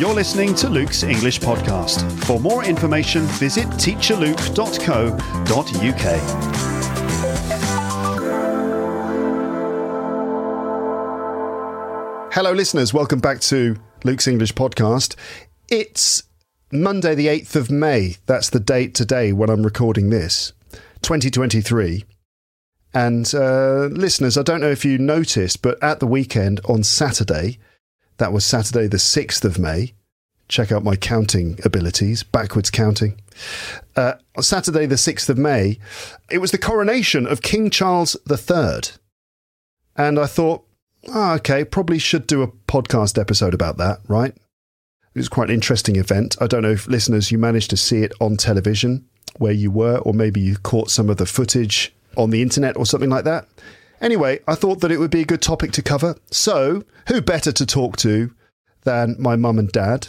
You're listening to Luke's English Podcast. For more information, visit teacherluke.co.uk. Hello, listeners. Welcome back to Luke's English Podcast. It's Monday, the 8th of May. That's the date today when I'm recording this, 2023. And uh, listeners, I don't know if you noticed, but at the weekend on Saturday, that was Saturday, the 6th of May. Check out my counting abilities, backwards counting. Uh, Saturday, the 6th of May, it was the coronation of King Charles III. And I thought, oh, okay, probably should do a podcast episode about that, right? It was quite an interesting event. I don't know if listeners, you managed to see it on television where you were, or maybe you caught some of the footage on the internet or something like that. Anyway, I thought that it would be a good topic to cover. So, who better to talk to than my mum and dad?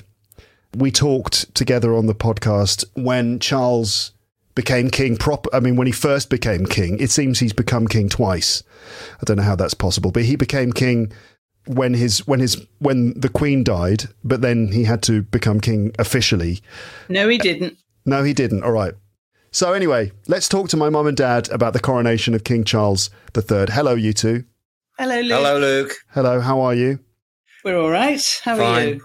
We talked together on the podcast when Charles became king prop I mean when he first became king. It seems he's become king twice. I don't know how that's possible, but he became king when his when his when the queen died, but then he had to become king officially. No, he didn't. No, he didn't. All right. So anyway, let's talk to my mum and dad about the coronation of King Charles III. Hello, you two. Hello, Luke. Hello, Luke. Hello, how are you? We're all right. How are you?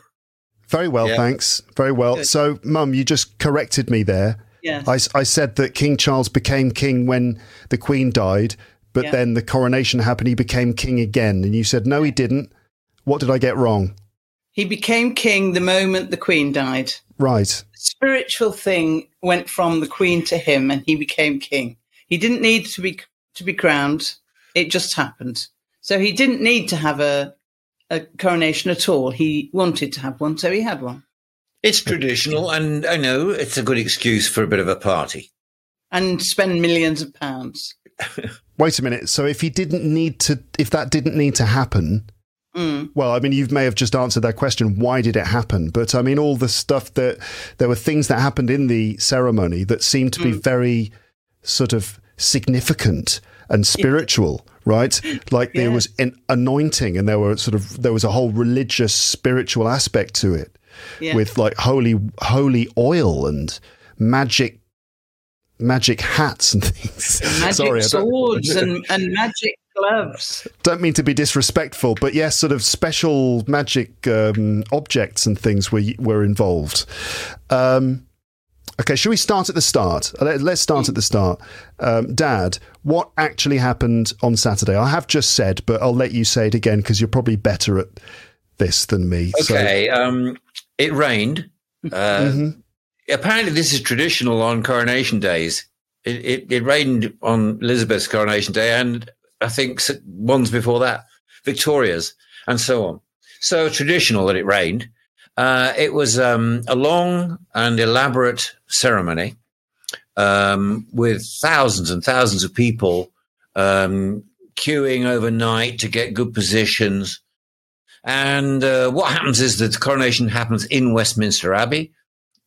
Very well, Yeah. thanks. Very well. Good. So, mum, you just corrected me there. Yes. I, s- I said that King Charles became king when the Queen died, but Yeah. then the coronation happened. He became king again. And you said, no, he didn't. What did I get wrong? He became king the moment the queen died. Right. The spiritual thing went from the queen to him, and he became king. He didn't need to be to be crowned. It just happened. So he didn't need to have a a coronation at all. He wanted to have one, so he had one. It's traditional, and I know it's a good excuse for a bit of a party. And spend millions of pounds. Wait a minute. So, if he didn't need to, if that didn't need to happen, Mm. Well, I mean, you may have just answered that question. Why did it happen? But I mean, all the stuff that there were things that happened in the ceremony that seemed to be very sort of significant and spiritual, right? Like there was an anointing, and there were sort of there was a whole religious, spiritual aspect to it, Yeah. with like holy holy oil and magic magic hats and things. Magic Sorry, swords and, and magic gloves. don't mean to be disrespectful, but yes, sort of special magic um, objects and things were were involved. Um, okay, should we start at the start? Let- Let's start at the start. Um, Dad, what actually happened on Saturday? I have just said, but I'll let you say it again because you're probably better at this than me. Okay, um, it rained. Uh, So, Mhm. Apparently, this is traditional on coronation days. It, it, it rained on Elizabeth's coronation day, and I think ones before that, Victoria's, and so on. So traditional that it rained. Uh, it was um, a long and elaborate ceremony um, with thousands and thousands of people um, queuing overnight to get good positions. And uh, what happens is that the coronation happens in Westminster Abbey.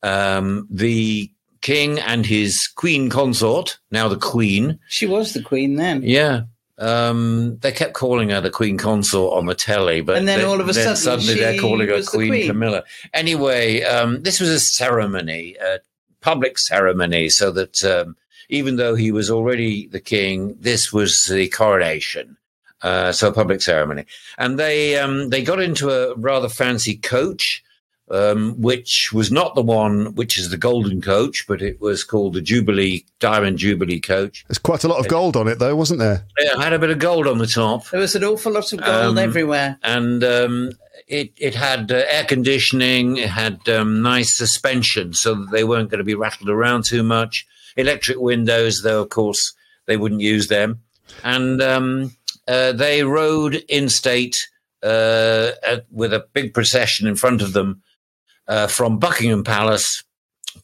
Um, the king and his queen consort, now the queen, She was the queen then. yeah. Um, they kept calling her the Queen Consort on the telly, but And then they- all of a sudden suddenly they're calling her the Queen, queen. Camilla. Anyway, um, this was a ceremony, a public ceremony, so that um, even though he was already the king, this was the coronation. Uh, so a public ceremony, and they um, they got into a rather fancy coach, um, which was not the one which is the golden coach, but it was called the Jubilee Diamond Jubilee coach. There's quite a lot of gold on it, though, wasn't there? It had a bit of gold on the top, There was an awful lot of gold Um, everywhere. and um, it it had uh, air conditioning. It had um, nice suspension, so that they weren't going to be rattled around too much. Electric windows, though, of course, they wouldn't use them. and um, uh, they rode in state uh, at, with a big procession in front of them uh, from Buckingham Palace,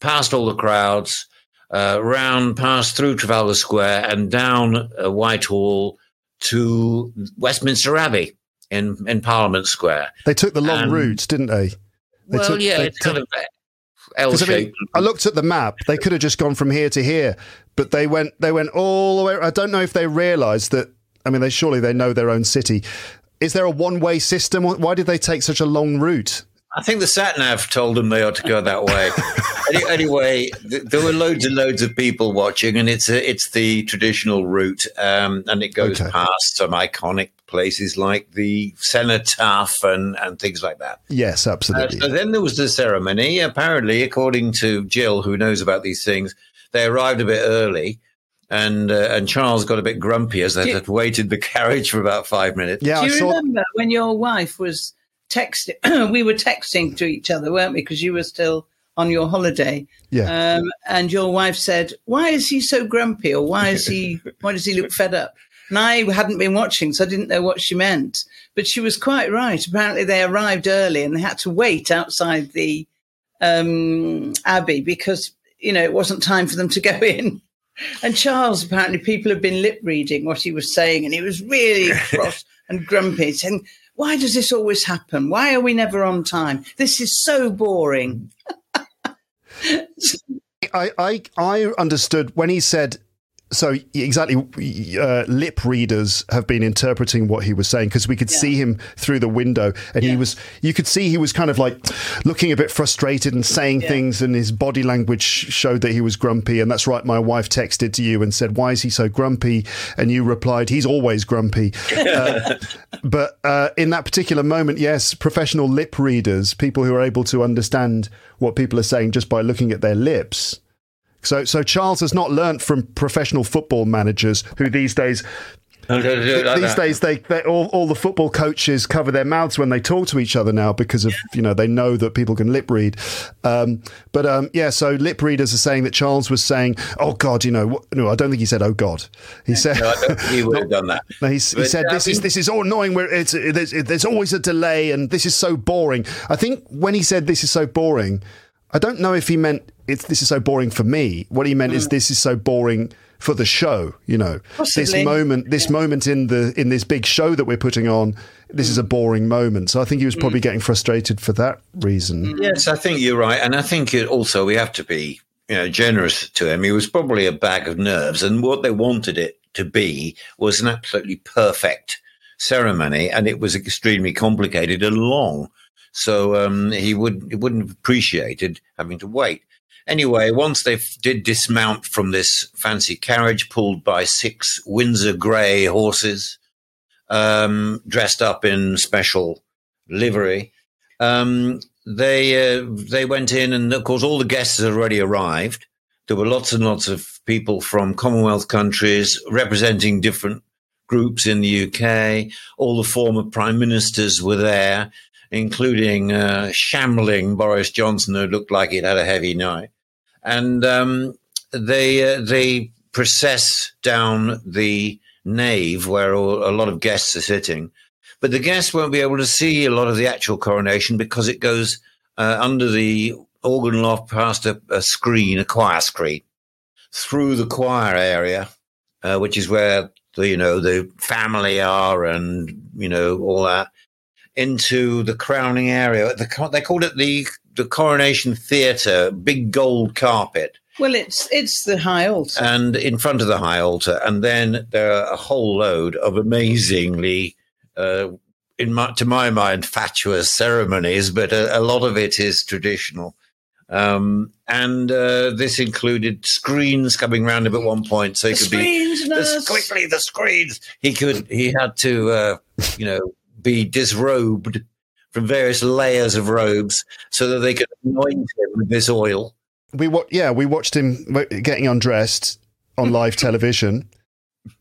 past all the crowds, uh, round, past through Trafalgar Square, and down uh, Whitehall to Westminster Abbey in in Parliament Square. They took the long And- route, didn't they? They well, took- yeah, they it's kind took- of L 'Cause I, mean, shaped. I looked at the map. They could have just gone from here to here, but they went. They went all the way. I don't know if they realised that. I mean, they surely they know their own city. Is there a one-way system? Why did they take such a long route? I think the sat nav told them they ought to go that way. Any, anyway, th- there were loads and loads of people watching, and it's a, it's the traditional route, um, and it goes Okay. past some iconic places like the cenotaph and and things like that. Yes, Uh, absolutely. so then there was the ceremony. Apparently, according to Gill, who knows about these things, they arrived a bit early. And uh, and Charles got a bit grumpy as they Do- had waited the carriage for about five minutes. yeah, Do I you saw. remember when your wife was texting? we were texting to each other, weren't we? Because you were still on your holiday. Yeah, Um, and your wife said, "Why is he so grumpy? Or why is he? Why does he look fed up?" And I hadn't been watching, so I didn't know what she meant. But she was quite right. Apparently, they arrived early and they had to wait outside the um, abbey because you know it wasn't time for them to go in. And Charles, apparently, people had been lip reading what he was saying, and he was really cross and grumpy, saying, "Why does this always happen? Why are we never on time? This is so boring." I, I I understood when he said so exactly uh, lip readers have been interpreting what he was saying because we could see him through the window and he was you could see he was kind of like looking a bit frustrated and saying things and his body language showed that he was grumpy and that's right my wife texted to you and said why is he so grumpy? And you replied he's always grumpy. Uh, but uh, in that particular moment yes professional lip readers people who are able to understand what people are saying just by looking at their lips so, so Charles has not learnt from professional football managers who these days, these days they, they all, all the football coaches cover their mouths when they talk to each other now because of you know they know that people can lip read. Um, but um, yeah, so lip readers are saying that Charles was saying, "Oh God, you know, what, no, I don't think he said, oh God, he said." No, I don't think he would have done that. No, he, s- he said, uh, "This I is this is all annoying. Where it's there's, there's always a delay, and this is so boring." I think when he said, "This is so boring," I don't know if he meant it's this is so boring for me. What he meant is mm. this is so boring for the show. You know, this moment, this moment in the in this big show that we're putting on, this is a mm. boring moment. So I think he was probably mm. getting frustrated for that reason. Yes, I think you're right, and I think it also we have to be, you know, generous to him. He was probably a bag of nerves, and what they wanted it to be was an absolutely perfect ceremony, and it was extremely complicated and long. So um, he would he wouldn't have appreciated having to wait. Anyway, once they f- did dismount from this fancy carriage pulled by six Windsor grey horses, um, dressed up in special livery, um, they uh, they went in, and of course, all the guests had already arrived. There were lots and lots of people from Commonwealth countries representing different groups in the UK. All the former prime ministers were there, including uh, shambling Boris Johnson, who looked like he'd had a heavy night. And um, they uh, they process down the nave where a lot of guests are sitting. But the guests won't be able to see a lot of the actual coronation because it goes uh, under the organ loft past a, a screen, a choir screen, through the choir area, uh, which is where the you know the family are and you know all that, into the crowning area. The, they called it the the coronation theatre, big gold carpet Well, it's it's the high altar. and in front of the high altar, and then there are a whole load of amazingly, uh, in my, to my mind, fatuous ceremonies, but a, a lot of it is traditional. Um, and uh, this included screens coming round him at one point, so he the could be screens, the, quickly the screens. He could he had to uh, you know be disrobed from various layers of robes so that they could anoint him with this oil. we wa- yeah we watched him getting undressed on live television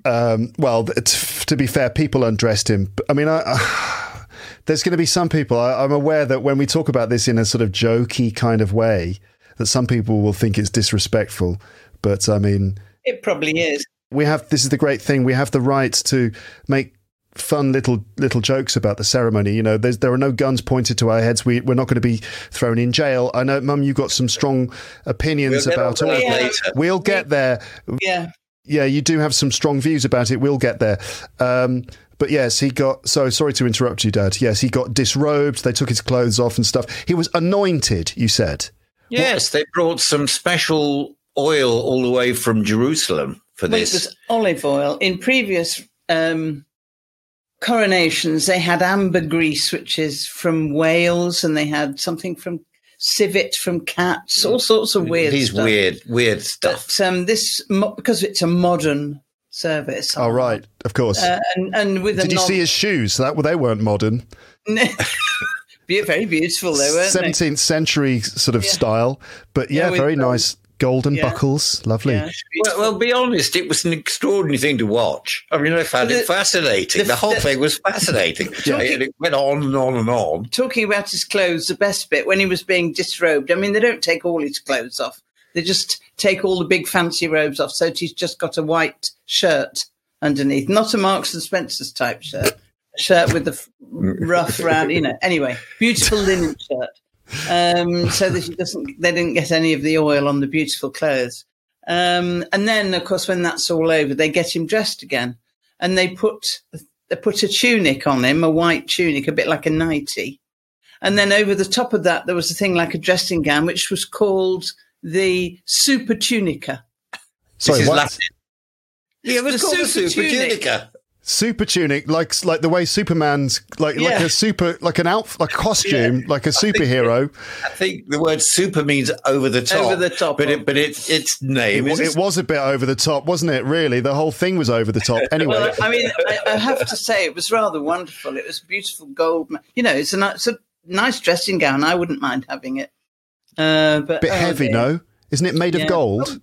um, well t- to be fair people undressed him i mean I, I, there's going to be some people I, i'm aware that when we talk about this in a sort of jokey kind of way that some people will think it's disrespectful but i mean It probably is. we have this is the great thing. We have the right to make fun little little jokes about the ceremony. You know, there's, there are no guns pointed to our heads. We, we're not going to be thrown in jail. I know, Mum, you've got some strong opinions We'll about on it. that Yeah. We'll get there. Yeah. Yeah, you do have some strong views about it. We'll get there. Um, but yes, he got. So sorry to interrupt you, Dad. Yes, he got disrobed. They took his clothes off and stuff. He was anointed. You said. Yes, they brought some special oil all the way from Jerusalem for Well, it this. was olive oil. In previous um, coronations, they had ambergris, which is from Wales, and they had something from civet from cats, all sorts of weird These stuff. weird, weird stuff. But um, this, because it's a modern service. Oh right, of course. Uh, and, and with a Did you non- see his shoes? That well, they weren't modern. Be- very beautiful, they weren't they? Seventeenth century sort of style, but yeah, Yeah, very gold. nice golden Yeah. buckles. Lovely. Yeah, Well, well, be honest, it was an extraordinary thing to watch. I mean, I found The- it fascinating. The, the- whole the- thing was fascinating. And it went on and on and on. talking about his clothes, the best bit when he was being disrobed. I mean, they don't take all his clothes off; they just take all the big fancy robes off, so he's just got a white shirt underneath, not a Marks and Spencers type shirt, a shirt with the rough round, you know. Anyway, beautiful linen shirt, um, so that he doesn't, they didn't get any of the oil on the beautiful clothes. Um, and then, of course, when that's all over, they get him dressed again, and they put they put a tunic on him, a white tunic, a bit like a nightie. And then over the top of that, there was a thing like a dressing gown, which was called the super tunica. Sorry, this is what? Latin. Yeah, it was The called the super Super tunic. Tunica. Super tunic, like like the way Superman's like like a super like an outfit, like a costume, like a superhero. I think the word super means over the top. Over the top But of. it, but it, its It, name wa- is it was a bit over the top, wasn't it? Really, the whole thing was over the top. Anyway, Well, I mean, I, I have to say it was rather wonderful. It was beautiful gold. You know, it's a, it's a nice dressing gown. I wouldn't mind having it. Uh, but bit oh, heavy, dear. no? Isn't it made of Yeah. gold?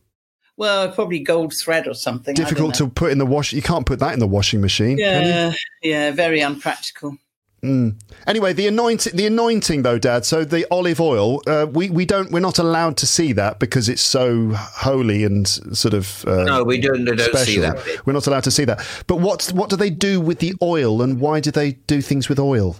Well, probably gold thread or something. Difficult to put in the wash. You can't put that in the washing machine. Yeah, yeah, very unpractical. Anyway, the anointing, the anointing though, Dad. So the olive oil, uh, we we don't, we're not allowed to see that because it's so holy and sort of uh, No, we don't, don't see that. Bit. We're not allowed to see that. But what what do they do with the oil, and why do they do things with oil?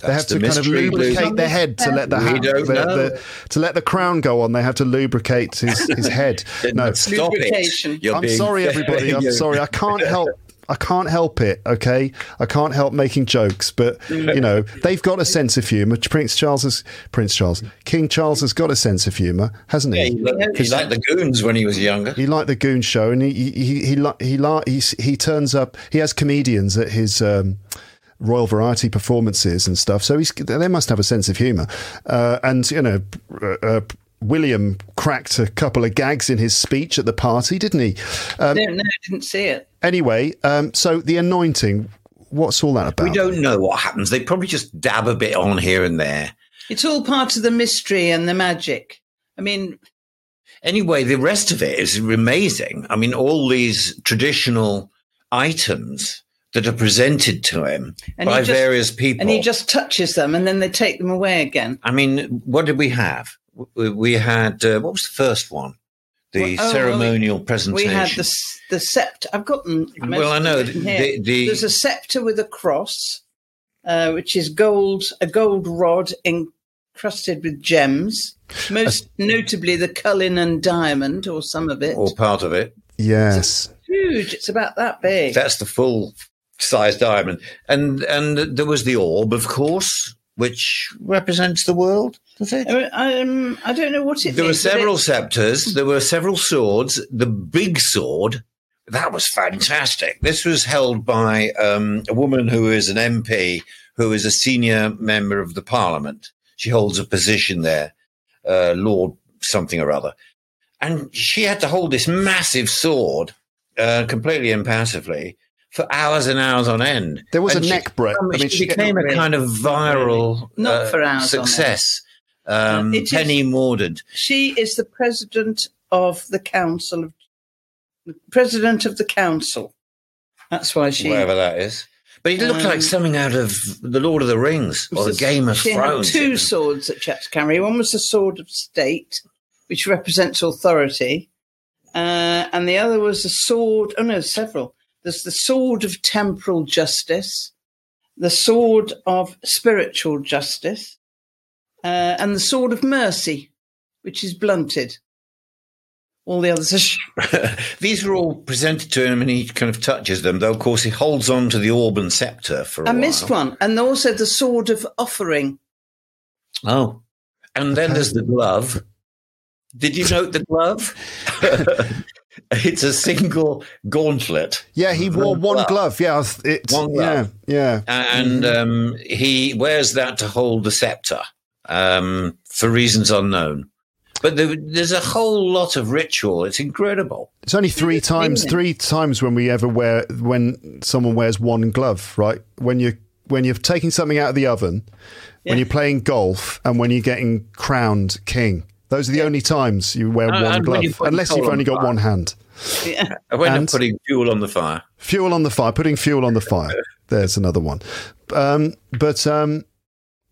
They have That's to kind of lubricate Luke. their head to let the, We the- the- to let the crown go on. They have to lubricate his, his head. no, Stop it. I'm sorry, everybody. I'm sorry. I can't help. I can't help it. Okay, I can't help making jokes, but you know they've got a sense of humour. Prince Charles has Prince Charles, King Charles has got a sense of humour, hasn't Yeah, he? he, liked, he liked the goons when he was younger. He liked the Goon Show, and he he he he li- he, li- he, he turns up. He has comedians at his. Um, Royal variety performances and stuff, so he's they must have a sense of humour, uh, and you know, uh, uh, William cracked a couple of gags in his speech at the party, didn't he? Um, no, no, didn't see it. Anyway, um, so the anointing, what's all that about? We don't know what happens. They probably just dab a bit on here and there. It's all part of the mystery and the magic. I mean, Anyway, the rest of it is amazing. I mean, all these traditional items that are presented to him And by just- various people. and he just touches them and then they take them away again. I mean, what did we have? We, we had, uh, what was the first one? The Well, oh, well, ceremonial We presentation. had the the scepter. I've got them. Well, I know, them the- the- There's a scepter with a cross, uh, which is gold, a gold rod encrusted with gems, most notably the Cullinan diamond, or some of it. or part of it. Yes. Huge. It's about that big. That's the full size diamond. And and there was the orb, of course, which represents the world, does it? I, um, I don't know what it There were means, several it- scepters. There were several swords. The big sword, that was fantastic. This was held by um, a woman who is an MP, who is a senior member of the Parliament. She holds a position there, uh, Lord something or other, and she had to hold this massive sword uh, completely impassively for hours and hours on end. There was And a neck break. I mean, she she, became a really. kind of viral Not uh, for hours on success. Um, Uh, it is- Penny Mordaunt. She is the president of the council of president of the council. That's why she. whatever that is. But it looked Um, like something out of the Lord of the Rings or the She Game of had Thrones. two swords that she had carry. One was the sword of state, which represents authority, uh, and the other was the sword. Oh no, several. There's the sword of temporal justice, the sword of spiritual justice, uh, and the sword of mercy, which is blunted. All the others are. Sh- These are all presented to him and he kind of touches them, though, of course, he holds on to the orb and scepter for a I while. missed one, and also the sword of offering. Oh. And then there's the glove. Did you note the glove? it's a single gauntlet. Yeah, he wore one glove. Yeah, it's, One glove. yeah, yeah. And um, he wears that to hold the scepter um, for reasons unknown. But there, there's a whole lot of ritual. It's incredible. It's only three times, it? three times when we ever wear when someone wears one glove, right? When you when you're taking something out of the oven, when you're playing golf, and when you're getting crowned king. Those are the only times you wear And- one glove, you're unless you've coal on only got fire. one hand. Yeah. When I'm And- putting fuel on the fire. Fuel on the fire, putting fuel on the fire. There's another one. Um, but um,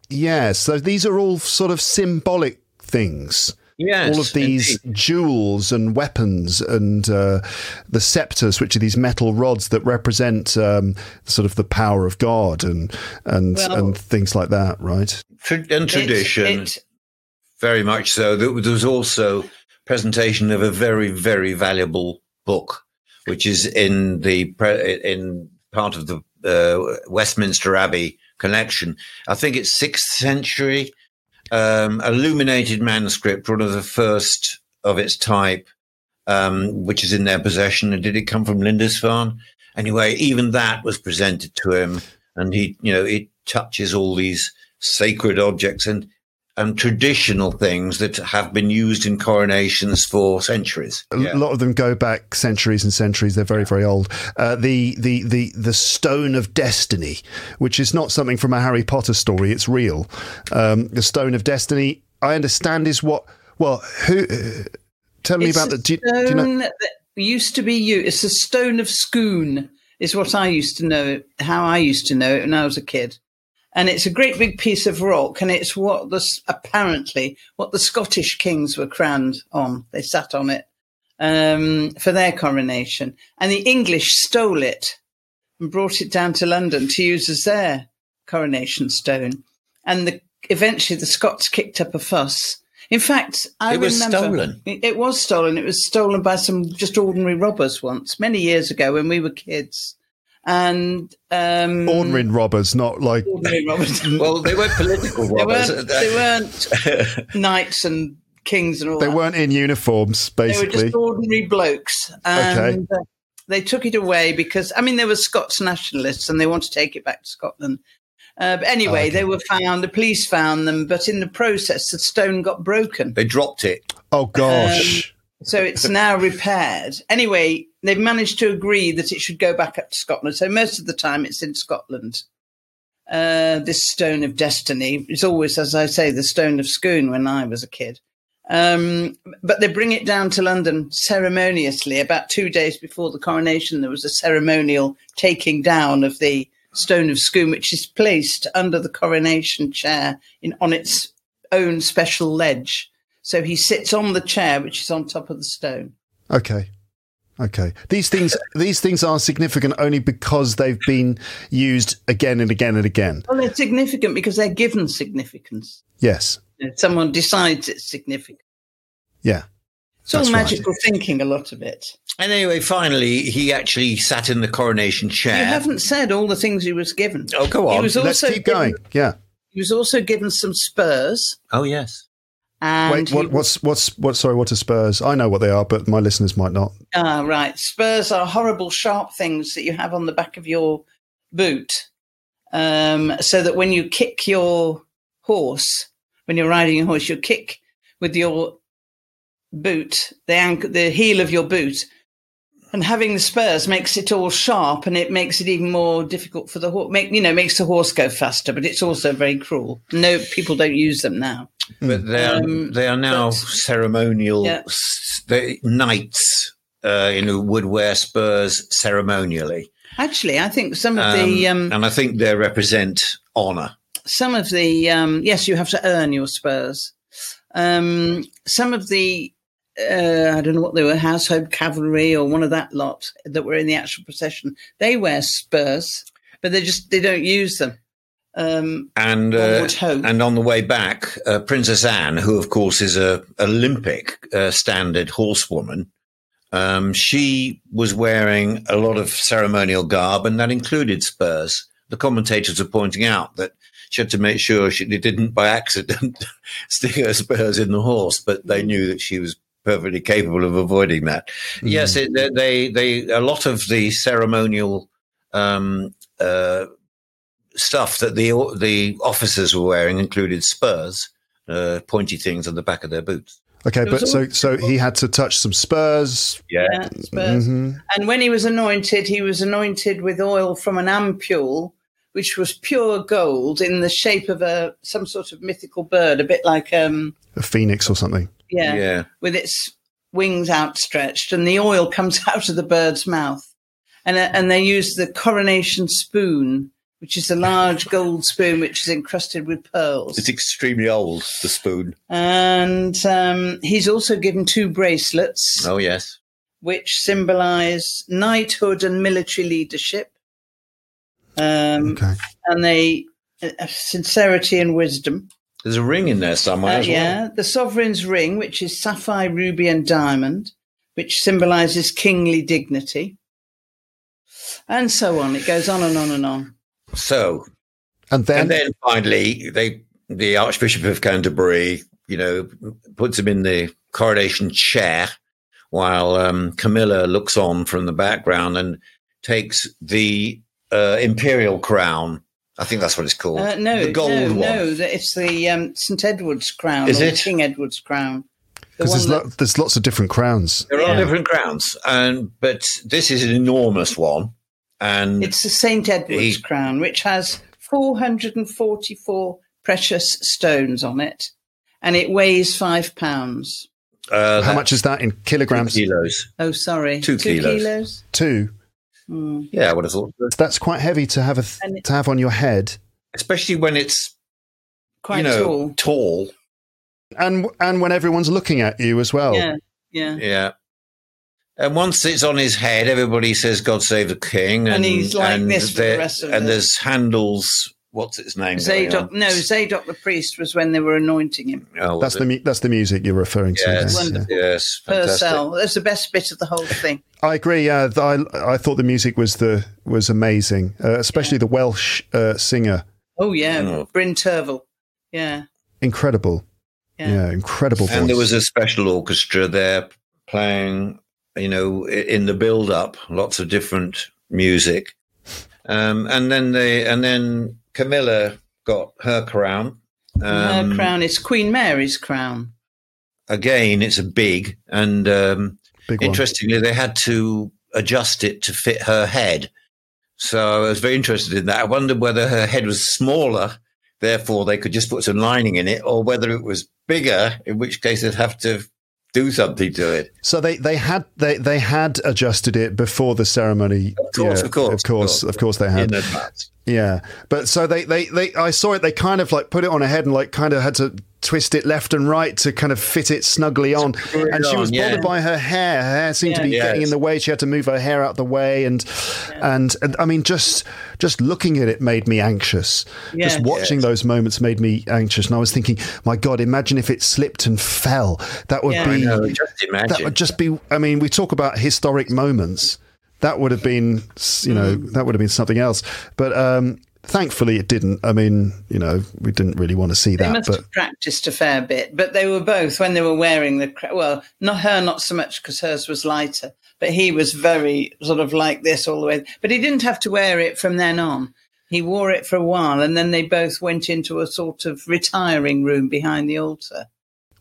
yeah, so these are all sort of symbolic things. Yes. all of these indeed. jewels and weapons and uh, the scepters, which are these metal rods that represent um, sort of the power of God and and Well- and things like that, right? And tradition. It's- it- Very much so. There was also presentation of a very, very valuable book, which is in the pre- in part of the uh, Westminster Abbey collection. I think it's sixth century um, illuminated manuscript, one of the first of its type, um, which is in their possession. And did it come from Lindisfarne? Anyway, even that was presented to him, and he, you know, it touches all these sacred objects and and traditional things that have been used in coronations for centuries. A Yeah. lot of them go back centuries and centuries. They're very, very old. Uh, the the the the Stone of Destiny, which is not something from a Harry Potter story. It's real. Um, the Stone of Destiny, I understand, is what. Well, who? Uh, tell me it's about the. Do, you- do you stone know? that used to be you. It's a stone of Scone, is what I used to know. How I used to know it when I was a kid, and it's a great big piece of rock, and it's what the apparently what the Scottish kings were crowned on. They sat on it um, for their coronation, and the English stole it and brought it down to London to use as their coronation stone, and the, eventually the Scots kicked up a fuss. In fact, I It was remember stolen. it it was stolen. It was stolen by some just ordinary robbers once, many years ago when we were kids. And um, Ordinary robbers, not like ordinary robbers. Well, they weren't political they robbers. weren't. They weren't knights and kings and all they that. weren't in uniforms, basically. They were just ordinary blokes, and uh, they took it away because I mean they were Scots nationalists and they want to take it back to Scotland. Uh, but anyway, Okay. they were found. The police found them, but in the process, the stone got broken. they dropped it. oh gosh. So it's now repaired. Anyway, they've managed to agree that it should go back up to Scotland. So most of the time it's in Scotland. Uh, this stone of destiny is always, as I say, the stone of Scone when I was a kid. Um, but they bring it down to London ceremoniously. About two days before the coronation, there was a ceremonial taking down of the stone of Scone, which is placed under the coronation chair in on its own special ledge. So he sits on the chair, which is on top of the stone. Okay. Okay. These things these things are significant only because they've been used again and again and again. Well, they're significant because they're given significance. Yes. Someone decides it's significant. Yeah. It's all That's right. magical thinking, a lot of it. And anyway, finally, he actually sat in the coronation chair. You haven't said all the things he was given. Oh, go He on. was Let's also keep going. Yeah. he was also given some spurs. Oh, yes. And Wait, what, what's what's what? Sorry, what are spurs? I know what they are, but my listeners might not. Ah, right. Spurs are horrible, sharp things that you have on the back of your boot, um, so that when you kick your horse, when you're riding a horse, you kick with your boot, the ankle, the heel of your boot, and having the spurs makes it all sharp, and it makes it even more difficult for the horse. Make you know, makes the horse go faster, but it's also very cruel. No, people don't use them now. But they are, Um, they are now but- ceremonial Yeah. s- they, knights uh, you know, would wear spurs ceremonially. Actually, I think some of Um, the um, and I think they represent honor. some of the um, yes, you have to earn your spurs. Um, some of the uh, I don't know what they were, household cavalry or one of that lot that were in the actual procession. They wear spurs, but they just they don't use them. Um, And uh, and on the way back, uh, Princess Anne, who of course is a Olympic uh, standard horsewoman, um, she was wearing a lot of ceremonial garb, and that included spurs. The commentators are pointing out that she had to make sure she didn't, by accident, stick her spurs in the horse, but they knew that she was perfectly capable of avoiding that. Yes, it, they, they, they, a lot of the ceremonial um, uh, stuff that the the officers were wearing included spurs, uh, pointy things on the back of their boots. Okay, but so so he had to touch some spurs. yeah, spurs. Mhm. And when he was anointed, he was anointed with oil from an ampule, which was pure gold in the shape of a some sort of mythical bird, a bit like um A phoenix or something. Yeah, Yeah. with its wings outstretched, and the oil comes out of the bird's mouth. And uh, and they use the coronation spoon, which is a large gold spoon which is encrusted with pearls. It's extremely old, the spoon. And um, he's also given two bracelets, Oh, yes. which symbolize knighthood and military leadership. Um, Okay. And they uh, sincerity and wisdom. There's a ring in there somewhere Uh, as well. yeah, the sovereign's ring, which is sapphire, ruby, and diamond, which symbolizes kingly dignity, and so on. It goes on and on and on. So, And then, and then finally, they the Archbishop of Canterbury, you know, puts him in the coronation chair while um, Camilla looks on from the background and takes the uh, imperial crown. I think that's what it's called. Uh, no, the gold no, one. no, it's the um, St Edward's crown, Is or it? King Edward's crown. The because there's, one lo- there's lots of different crowns. There are Yeah. different crowns, and but this is an enormous one, and it's the St Edward's He- crown, which has 444 precious stones on it, and it weighs five pounds. uh, How much is that in two kilograms? kilos? Oh, sorry, Two kilos. kilos? Two. Hmm. Yeah, I would have thought, That's quite heavy to have a th- to have on your head. especially when it's Quite you know tall. tall. and and when everyone's looking at you as well. Yeah, yeah. Yeah. And once it's on his head, everybody says "God save the King," And and, he's like and this for the rest of And the- there's Handel's what's its name? going Zadok, no, Zadok the priest was when they were anointing him. Oh, That's was the mu- that's the music you're referring to. yes, there. Wonderful. yes, fantastic. Purcell. That's the best bit of the whole thing. I agree. Yeah, th- I I thought the music was the was amazing, uh, especially the Welsh uh, singer. Oh yeah, Oh. Bryn Terfel. Yeah, Incredible. yeah. Yeah, incredible. And there was a special orchestra there playing, you know, in the build up, lots of different music. Um, and then they, and then Camilla got her crown. Um, Her crown is Queen Mary's crown. Again, it's a big and, um, big interestingly, they had to adjust it to fit her head. So I was very interested in that. I wondered whether her head was smaller, therefore they could just put some lining in it, or whether it was bigger, in which case they'd have to do something to it. So they, they had they, they had adjusted it before the ceremony. Of course, Yeah, of course, of course, of of course they had. Yeah, but so they, they, they, I saw it. They kind of like put it on her head and like kind of had to twist it left and right to kind of fit it snugly on. And she was on, yeah. bothered by her hair. Her hair seemed to be Yeah. getting in the way. She had to move her hair out the way, and and and I mean, just just looking at it made me anxious. Yeah. Just watching those moments made me anxious, and I was thinking, my God, imagine if it slipped and fell. That would Yeah. be that would just be i mean we talk about historic moments that would have been you know Mm. that would have been something else but um thankfully it didn't i mean you know we didn't really want to see They that must but have practiced a fair bit, but they were both when they were wearing the well, not her, not so much because hers was lighter, but he was very sort of like this all the way. But he didn't have to wear it from then on. He wore it for a while, and then they both went into a sort of retiring room behind the altar.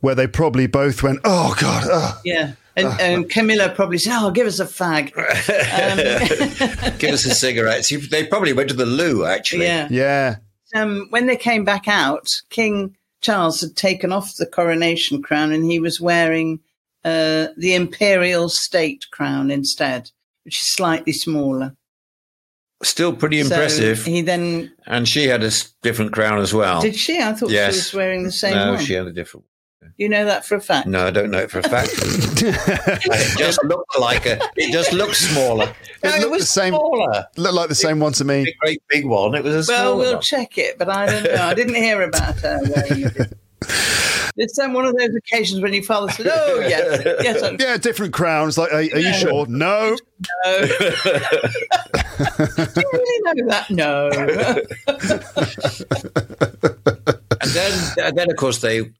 where they probably both went oh god ugh. Yeah, and, and Camilla probably said, "Oh, give us a fag." Um, Give us a cigarette. See, They probably went to the loo, actually. yeah. yeah um, when they came back out, King Charles had taken off the coronation crown and he was wearing uh, the imperial state crown instead, which is slightly smaller. Still pretty So impressive. he then and she had a different crown as well. did she? I thought Yes. she was wearing the same no, one. she had a different You know that for a fact. No, I don't know it for a fact. it just looked like a. It just looked smaller. It No, it, looked was the same- smaller. Look like the same one to me. A great big one. It was a Well, we'll one. check it, but I don't know. I didn't hear about her wearing it. It's um, one of those occasions when your father said, "Oh yes, yes, I'm Yeah, different crowns. Like, are, are you sure? No. no." Do you really know that? No. and then, and then of course they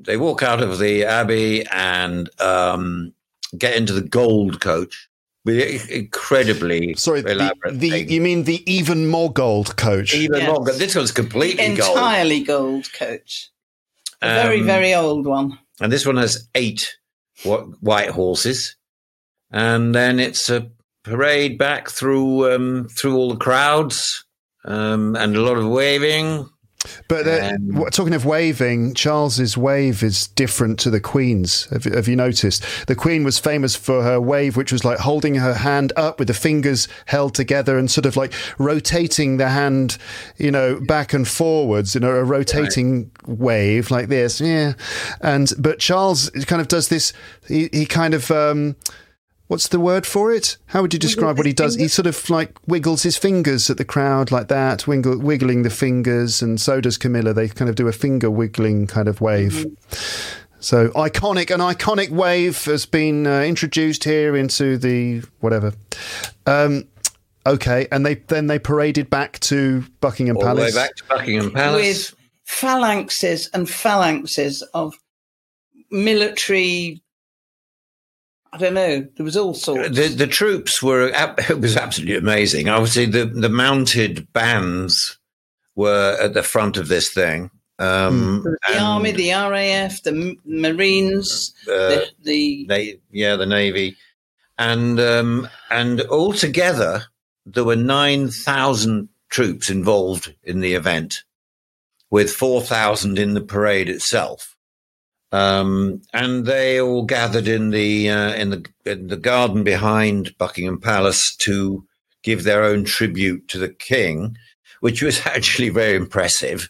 they walk out of the abbey and um, get into the gold coach with incredibly Sorry, the, elaborate the thing. you mean the even more gold coach? even Yes. longer. This one's completely gold, Entirely gold coach. A very, Um, very old one. and this one has eight white horses, and then it's a parade back through um, through all the crowds um, and a lot of waving. But uh, Um, talking of waving, Charles's wave is different to the Queen's. Have, have you noticed? The Queen was famous for her wave, which was like holding her hand up with the fingers held together and sort of like rotating the hand, you know, back and forwards in a, a rotating wave like this. Yeah, and but Charles kind of does this. He, he kind of. Um, What's the word for it? How would you describe what he does? He sort of like wiggles his fingers at the crowd like that, wiggle, wiggling the fingers, and so does Camilla. They kind of do a finger wiggling kind of wave. So iconic, an iconic wave has been uh, introduced here into the whatever. Um, okay, and they then they paraded back to Buckingham All the way Palace. back to Buckingham Palace. with phalanxes and phalanxes of military. I don't know. There was all sorts. The, the troops were it was absolutely amazing. Obviously, the the mounted bands were at the front of this thing. Um, the and, army, the RAF, the Marines, uh, the, the they, yeah, the navy, and um, and altogether there were nine thousand troops involved in the event, with four thousand in the parade itself. Um, and they all gathered in the uh, in the in the garden behind Buckingham Palace to give their own tribute to the king, which was actually very impressive.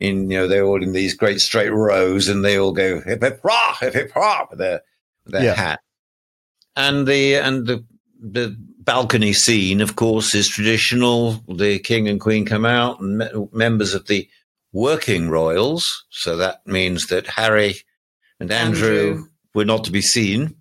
In you know they're all in these great straight rows, and they all go hip hip hurrah, hip hip hurrah with their with their Yeah. hat. And the and the the balcony scene, of course, is traditional. The king and queen come out, and me- members of the working royals. So that means that Harry and Andrew, Andrew. were not to be seen.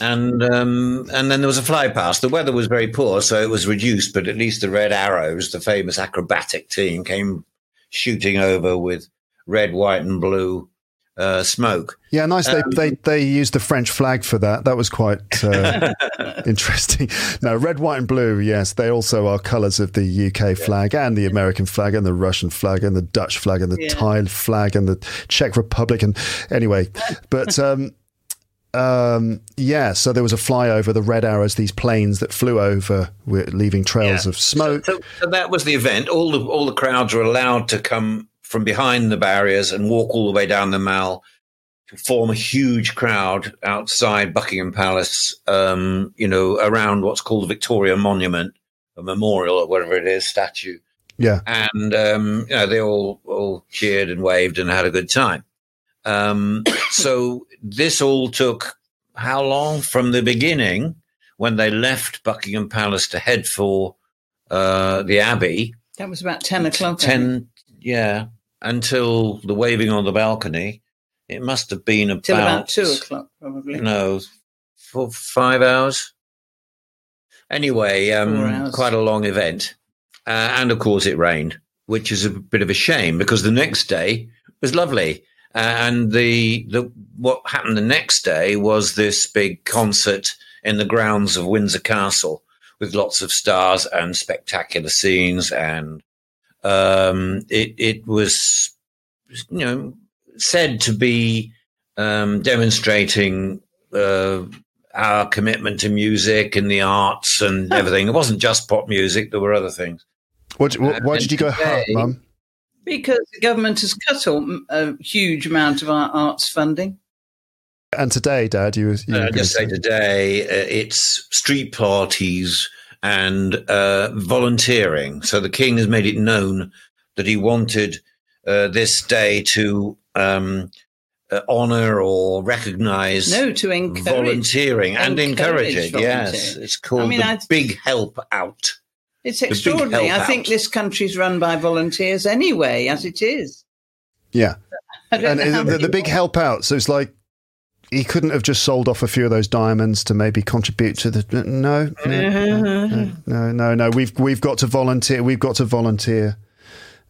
And um, and then there was a fly past. The weather was very poor, so it was reduced. But at least the Red Arrows, the famous acrobatic team, came shooting over with red, white, and blue uh, smoke. Yeah, nice. They, Um, they they used the French flag for that. That was quite uh, interesting. No, red, white, and blue. Yes, they also are colours of the UK flag and the American flag and the Russian flag and the Dutch flag and the Yeah. Thai flag and the Czech Republic. And anyway, but um, um, yeah. So there was a flyover. The red arrows, these planes that flew over, were leaving trails Yeah. of smoke. So, so that was the event. All the all the crowds were allowed to come from behind the barriers and walk all the way down the Mall to form a huge crowd outside Buckingham Palace. Um, you know, around what's called the Victoria Monument, a memorial or whatever it is, statue. yeah, and um, you know they all all cheered and waved and had a good time. Um, so this all took how long from the beginning when they left Buckingham Palace to head for uh, the Abbey? that was about ten o'clock. Ten, yeah, until the waving on the balcony. It must have been about, till about two o'clock, probably. no, four, five hours. Anyway, um, hours. quite a long event. Uh, and of course, it rained, which is a bit of a shame because the next day was lovely. Uh, and the, the what happened the next day was this big concert in the grounds of Windsor Castle with lots of stars and spectacular scenes. And um, it, it was, you know, said to be um, demonstrating uh, our commitment to music and the arts and everything. It wasn't just pop music; there were other things. what, what, why did you go, huh, today- Mum? Because the government has cut all, a huge amount of our arts funding. And today, Dad, you, you Uh, just say say- today, uh, it's street parties and uh, volunteering. So the king has made it known that he wanted uh, this day to um, uh, honor or recognize No, to encourage volunteering and encourage, encourage it. Yes, it's called I mean, the I- Big Help Out. It's big extraordinary. I think out. this country's run by volunteers anyway, as it is. Yeah. And the, the big help out. So it's like he couldn't have just sold off a few of those diamonds to maybe contribute to the no no no no no, no. we've we've got to volunteer we've got to volunteer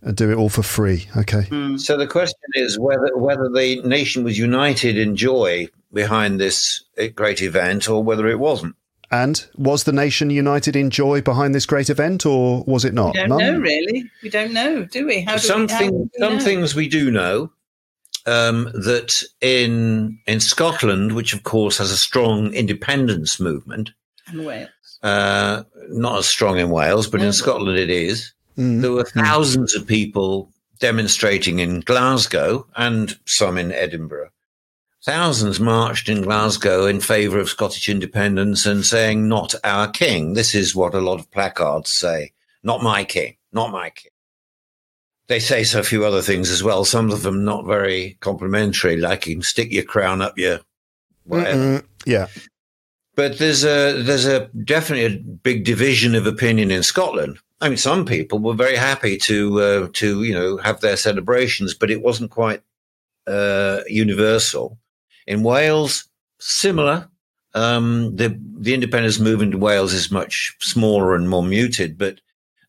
and do it all for free okay So the question is whether whether the nation was united in joy behind this uh, great event or whether it wasn't. and was the nation united in joy behind this great event or was it not We don't None? know, really. We don't know, do we? How do we, how Something, do we some know? things we do know um, that in in Scotland, which of course has a strong independence movement, And Wales. uh, not as strong in Wales, but in Scotland it is. Mm. There were thousands of people demonstrating in Glasgow and some in Edinburgh. Thousands marched in Glasgow in favour of Scottish independence and saying, not our king. This is what a lot of placards say. Not my king. Not my king. They say so a few other things as well. Some of them not very complimentary, like you can stick your crown up your whatever. Mm-mm. yeah But there's a there's a definitely a big division of opinion in Scotland. I mean, some people were very happy to uh, to you know have their celebrations, but it wasn't quite uh, universal. In Wales, similar. Um, the the independence movement in Wales is much smaller and more muted, but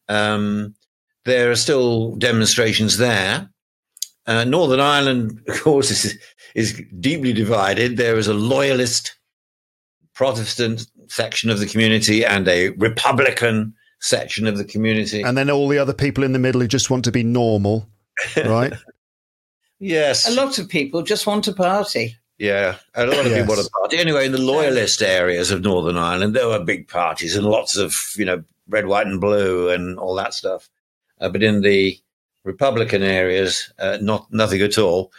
um, there are still demonstrations there. Uh, Northern Ireland, of course, is, is deeply divided. There is a loyalist Protestant section of the community and a Republican section of the community. and then all the other people in the middle who just want to be normal right yes, A lot of people just want to party. yeah, a lot of Yes. people want to party. Anyway, in the loyalist areas of Northern Ireland, there were big parties and lots of you know red, white, and blue and all that stuff. Uh, but in the Republican areas, uh, not nothing at all.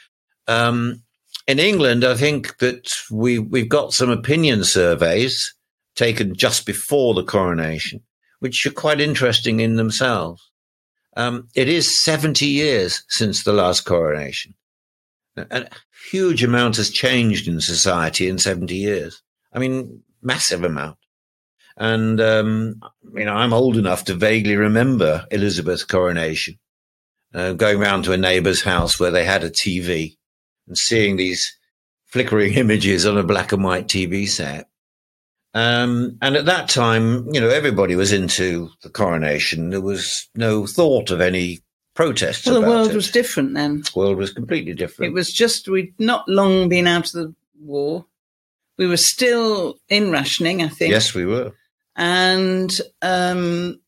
Um, in England, I think that we we've got some opinion surveys taken just before the coronation, which are quite interesting in themselves. Um, it is 70 years since the last coronation. A huge amount has changed in society in 70 years. I mean, massive amount. And, um, you know, I'm old enough to vaguely remember Elizabeth's coronation, uh, going round to a neighbour's house where they had a TV and seeing these flickering images on a black and white TV set. Um, and at that time, you know, everybody was into the coronation. There was no thought of any protests. Well, the world it. was different then. The world was completely different. It was just, we'd not long been out of the war. We were still in rationing, I think. yes, we were. And um,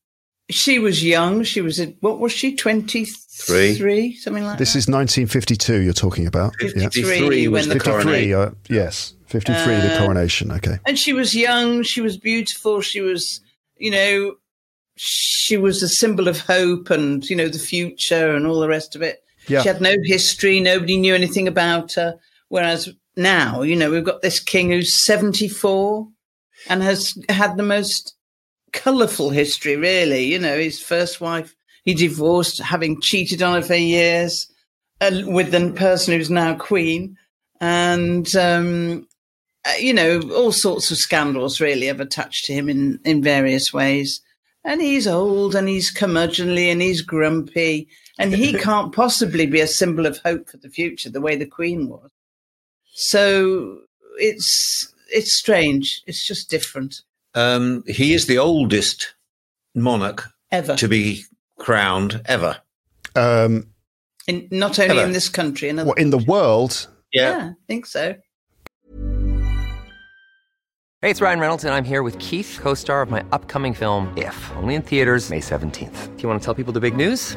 she was young. She was, at, what was she, 23? Three. Something like this is 1952 you're talking about 53 was when the the 53 coronation. uh, yes 53 the Uh, coronation okay and she was young she was beautiful she was you know she was a symbol of hope and you know the future and all the rest of it Yeah. she had no history nobody knew anything about her whereas now you know we've got this king who's 74 and has had the most colorful history really you know his first wife he divorced having cheated on her for years uh, with the person who's now queen and um uh, you know, all sorts of scandals really have attached to him in, in various ways. And he's old and he's curmudgeonly and he's grumpy and he can't possibly be a symbol of hope for the future the way the Queen was. So it's it's strange. It's just different. Um, he is the oldest monarch Ever. to be crowned ever. um, In, not only Ever. in this country, in other what, in the world yeah, I think so. Hey, it's Ryan Reynolds, and I'm here with Keith, co star of my upcoming film, If, only in theaters, May 17th. Do you want to tell people the big news?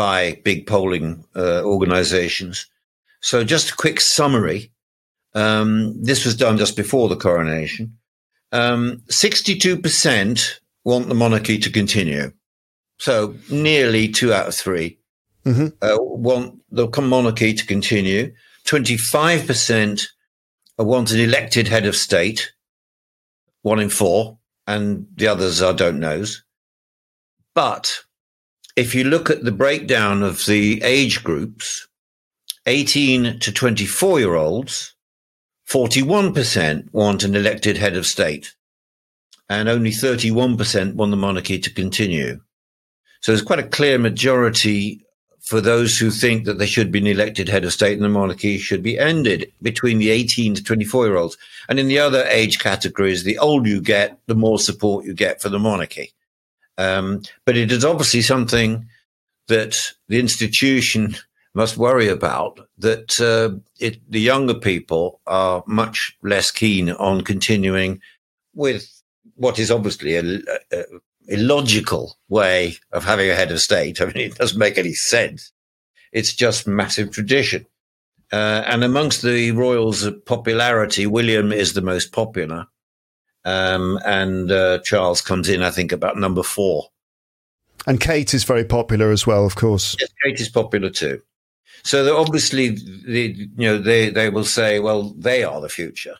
by big polling uh, organizations. So just a quick summary. Um, this was done just before the coronation. Um, 62% want the monarchy to continue. So nearly two out of 3 Mm-hmm. uh, want the monarchy to continue. 25% want an elected head of state, one in four, and the others are don't knows. But if you look at the breakdown of the age groups, 18 to 24 year olds, 41% want an elected head of state, and only 31% want the monarchy to continue. So there's quite a clear majority for those who think that there should be an elected head of state and the monarchy should be ended between the 18 to 24 year olds. And in the other age categories, the older you get, the more support you get for the monarchy. Um, but it is obviously something that the institution must worry about that uh, it, the younger people are much less keen on continuing with what is obviously a, a, illogical way of having a head of state. I mean, it doesn't make any sense. It's just massive tradition. Uh, and amongst the royals' popularity, William is the most popular. Um, and uh, Charles comes in, I think, about number four. And Kate is very popular as well, of course. Yes, Kate is popular too. So obviously, the, you know, they, they will say, well, they are the future.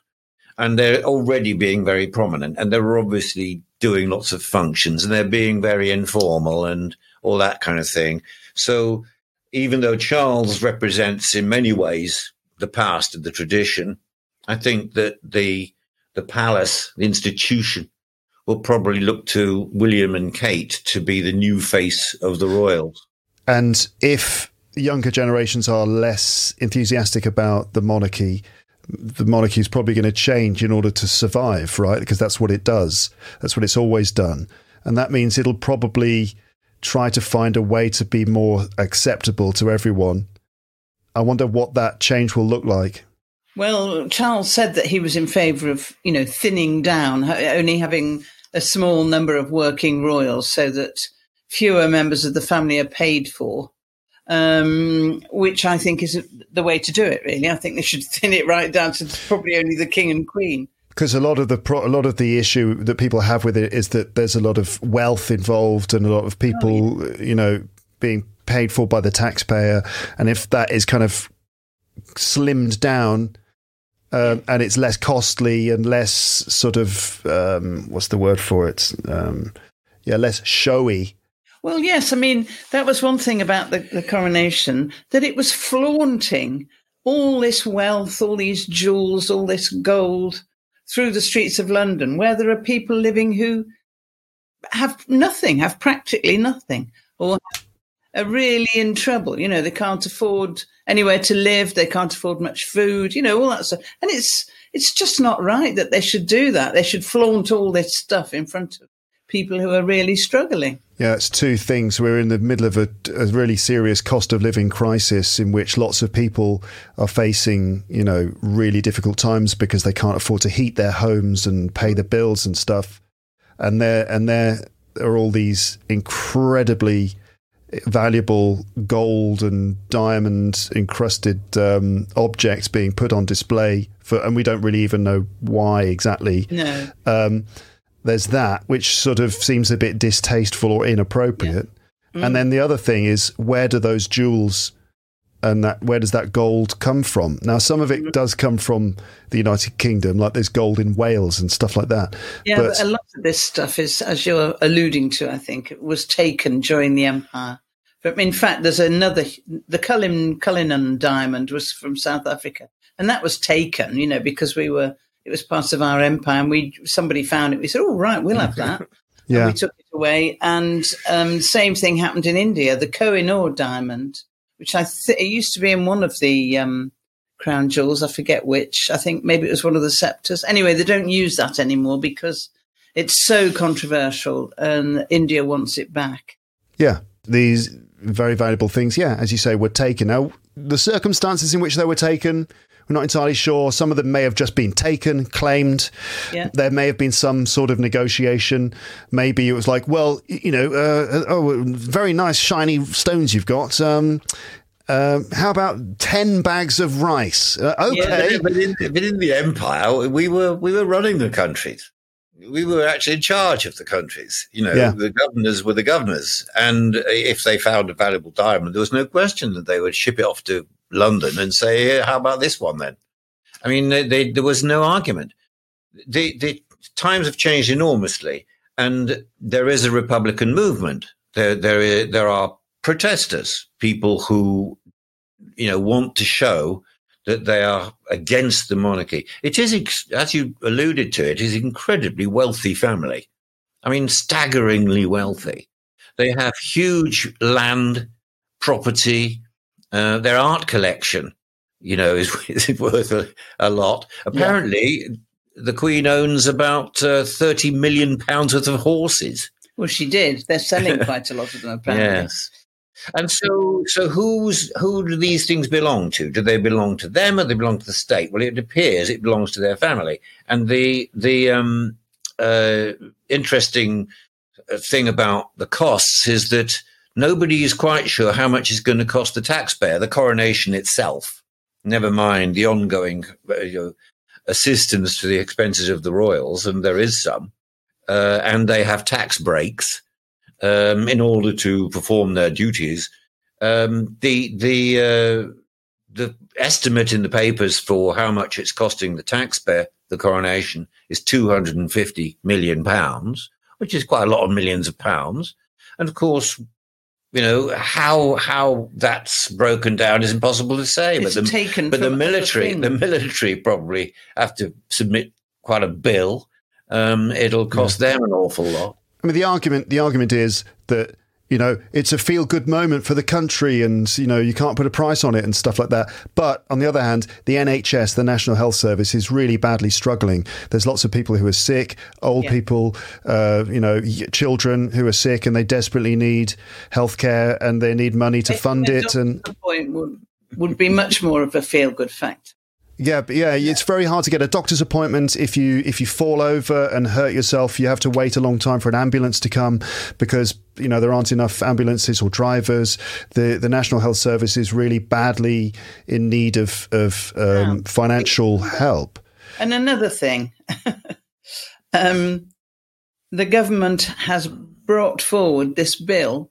And they're already being very prominent. And they're obviously doing lots of functions and they're being very informal and all that kind of thing. So even though Charles represents in many ways the past and the tradition, I think that the the palace, the institution, will probably look to William and Kate to be the new face of the royals. And if younger generations are less enthusiastic about the monarchy, the monarchy is probably going to change in order to survive, right? Because that's what it does. That's what it's always done. And that means it'll probably try to find a way to be more acceptable to everyone. I wonder what that change will look like. Well, Charles said that he was in favour of, you know, thinning down, only having a small number of working royals so that fewer members of the family are paid for um, which I think is the way to do it. Really, I think they should thin it right down to probably only the king and queen. Because a lot of the pro- a lot of the issue that people have with it is that there's a lot of wealth involved and a lot of people, oh, yeah. you know, being paid for by the taxpayer, and if that is kind of slimmed down. Um, and it's less costly and less sort of um, what's the word for it? Um, yeah, less showy well, yes. I mean, that was one thing about the, the coronation that it was flaunting all this wealth, all these jewels, all this gold through the streets of London, where there are people living who have nothing, have practically nothing, or are really in trouble. You know, they can't afford anywhere to live, they can't afford much food, you know, all that stuff. And it's it's just not right that they should do that. They should flaunt all this stuff in front of people who are really struggling. Yeah, it's two things. We're in the middle of a, a, really serious cost of living crisis in which lots of people are facing, you know, really difficult times because they can't afford to heat their homes and pay the bills and stuff. And there and there are all these incredibly valuable gold and diamond encrusted um, objects being put on display for, and we don't really even know why exactly. No. Um, there's that, which sort of seems a bit distasteful or inappropriate. Yeah. Mm. And then the other thing is, where do those jewels and that where does that gold come from? Now, some of it mm. does come from the United Kingdom, like there's gold in Wales and stuff like that. Yeah, but, but a lot of this stuff is, as you're alluding to, I think, it was taken during the Empire. But in fact, there's another, the Cullinan, Cullinan diamond was from South Africa, and that was taken, you know, because we were it was part of our empire, and we somebody found it. We said, "Oh, right, we'll have that." yeah. And we took it away, and um, same thing happened in India. The Kohinoor diamond which I think it used to be in one of the um, crown jewels. I forget which. I think maybe it was one of the scepters. Anyway, they don't use that anymore because it's so controversial, and India wants it back. Yeah, these very valuable things. Yeah, as you say, were taken. Now, the circumstances in which they were taken. We're not entirely sure. Some of them may have just been taken, claimed. Yeah. There may have been some sort of negotiation. Maybe it was like, well, you know, uh, oh, very nice shiny stones you've got. Um, uh, how about ten bags of rice? Uh, okay, Yeah, but, in, but in the empire, we were we were running the countries. We were actually in charge of the countries. You know, Yeah. the governors were the governors, and if they found a valuable diamond, there was no question that they would ship it off to London and say, "Here, "How about this one then?" I mean, they, they, there was no argument. The, the times have changed enormously, and there is a Republican movement. There, there, there are protesters, people who, you know, want to show that they are against the monarchy. It is, as you alluded to, it is incredibly wealthy family. I mean, staggeringly wealthy. They have huge land, property, uh, their art collection, you know, is, is worth a, a lot. Apparently, the Queen owns about uh, 30 million pounds worth of horses. Well, she did. They're selling quite a lot of them, apparently. Yes. And so, so who's who do these things belong to? Do they belong to them, or do they belong to the state? Well, it appears it belongs to their family. And the the um, uh, interesting uh, thing about the costs is that nobody is quite sure how much is going to cost the taxpayer. The coronation itself, never mind the ongoing uh, you know, assistance to the expenses of the royals, and there is some, uh, and they have tax breaks um, in order to perform their duties. Um, the the uh, the estimate in the papers for how much it's costing the taxpayer the coronation is two hundred and fifty million pounds, which is quite a lot of millions of pounds. And of course, you know how how that's broken down is impossible to say. It's but the, taken but the military, the military probably have to submit quite a bill. Um, it'll cost them an awful lot. I mean, the argument the argument is that you know it's a feel good moment for the country, and you know you can't put a price on it and stuff like that. But on the other hand, the NHS, the National Health Service, is really badly struggling. There's lots of people who are sick, old Yeah. people, uh, you know, children who are sick, and they desperately need healthcare, and they need money to fund it. And point would, would be much more of a feel good fact. Yeah, but yeah, it's very hard to get a doctor's appointment if you if you fall over and hurt yourself. You have to wait a long time for an ambulance to come because you know there aren't enough ambulances or drivers. The the National Health Service is really badly in need of of um, financial help. And another thing, um, the government has brought forward this bill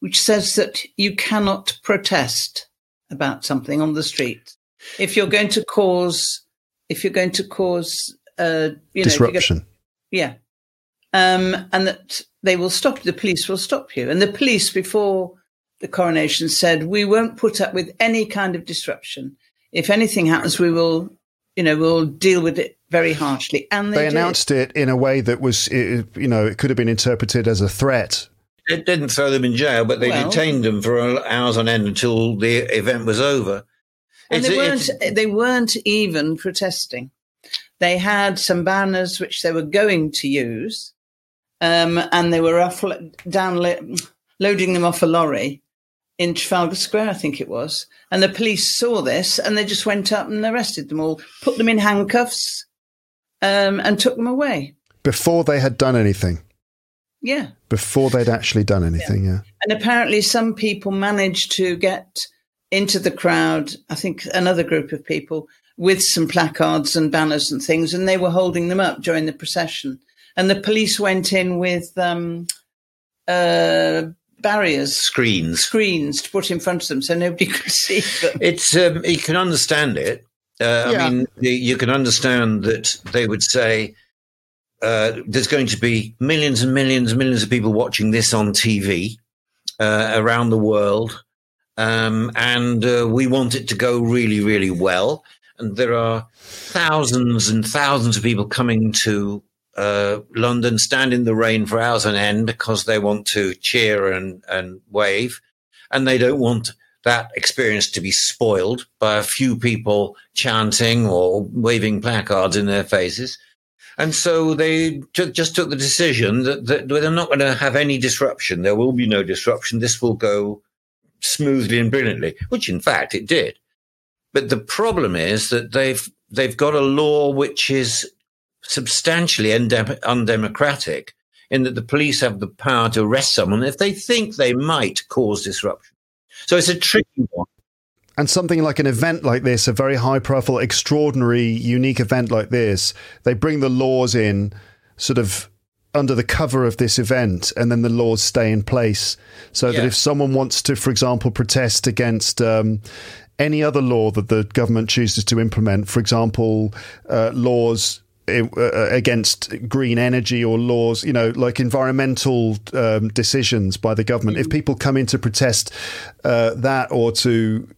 which says that you cannot protest about something on the street if you're going to cause if you're going to cause uh, you know if go- Disruption. yeah. Um, and that they will stop, the police will stop you. And the police, before the coronation, said, we won't put up with any kind of disruption. If anything happens, we will, you know, we'll deal with it very harshly. And they, They announced it in a way that was, you know, it could have been interpreted as a threat. It didn't throw them in jail, but they Well- detained them for hours on end until the event was over. And It's- they weren't, they weren't even protesting. They had some banners which they were going to use, um, and they were off, down, loading them off a lorry in Trafalgar Square, I think it was. And the police saw this and they just went up and arrested them all, put them in handcuffs, um, and took them away. Before they had done anything, Yeah. before they'd actually done anything, yeah. And apparently, some people managed to get into the crowd. I think another group of people with some placards and banners and things, and they were holding them up during the procession. And the police went in with um, uh, barriers, screens. screens to put in front of them so nobody could see them. It's um, you can understand it. Uh, Yeah. I mean, you can understand that they would say uh, there's going to be millions and millions and millions of people watching this on TV uh, around the world, um, and uh, we want it to go really, really well. And there are thousands and thousands of people coming to uh, London, stand in the rain for hours on end because they want to cheer and, and wave, and they don't want that experience to be spoiled by a few people chanting or waving placards in their faces. And so they t- just took the decision that, that they're not going to have any disruption. There will be no disruption. This will go smoothly and brilliantly, which in fact it did. But the problem is that they've they've got a law which is substantially undemocratic in that the police have the power to arrest someone if they think they might cause disruption. So it's a tricky one. And something like an event like this, a very high profile, extraordinary, unique event like this, they bring the laws in sort of under the cover of this event, and then the laws stay in place. So yeah. that if someone wants to, for example, protest against um, any other law that the government chooses to implement, for example, uh, laws uh, uh, against green energy or laws, you know, like environmental um, decisions by the government. If people come in to protest uh, that or to,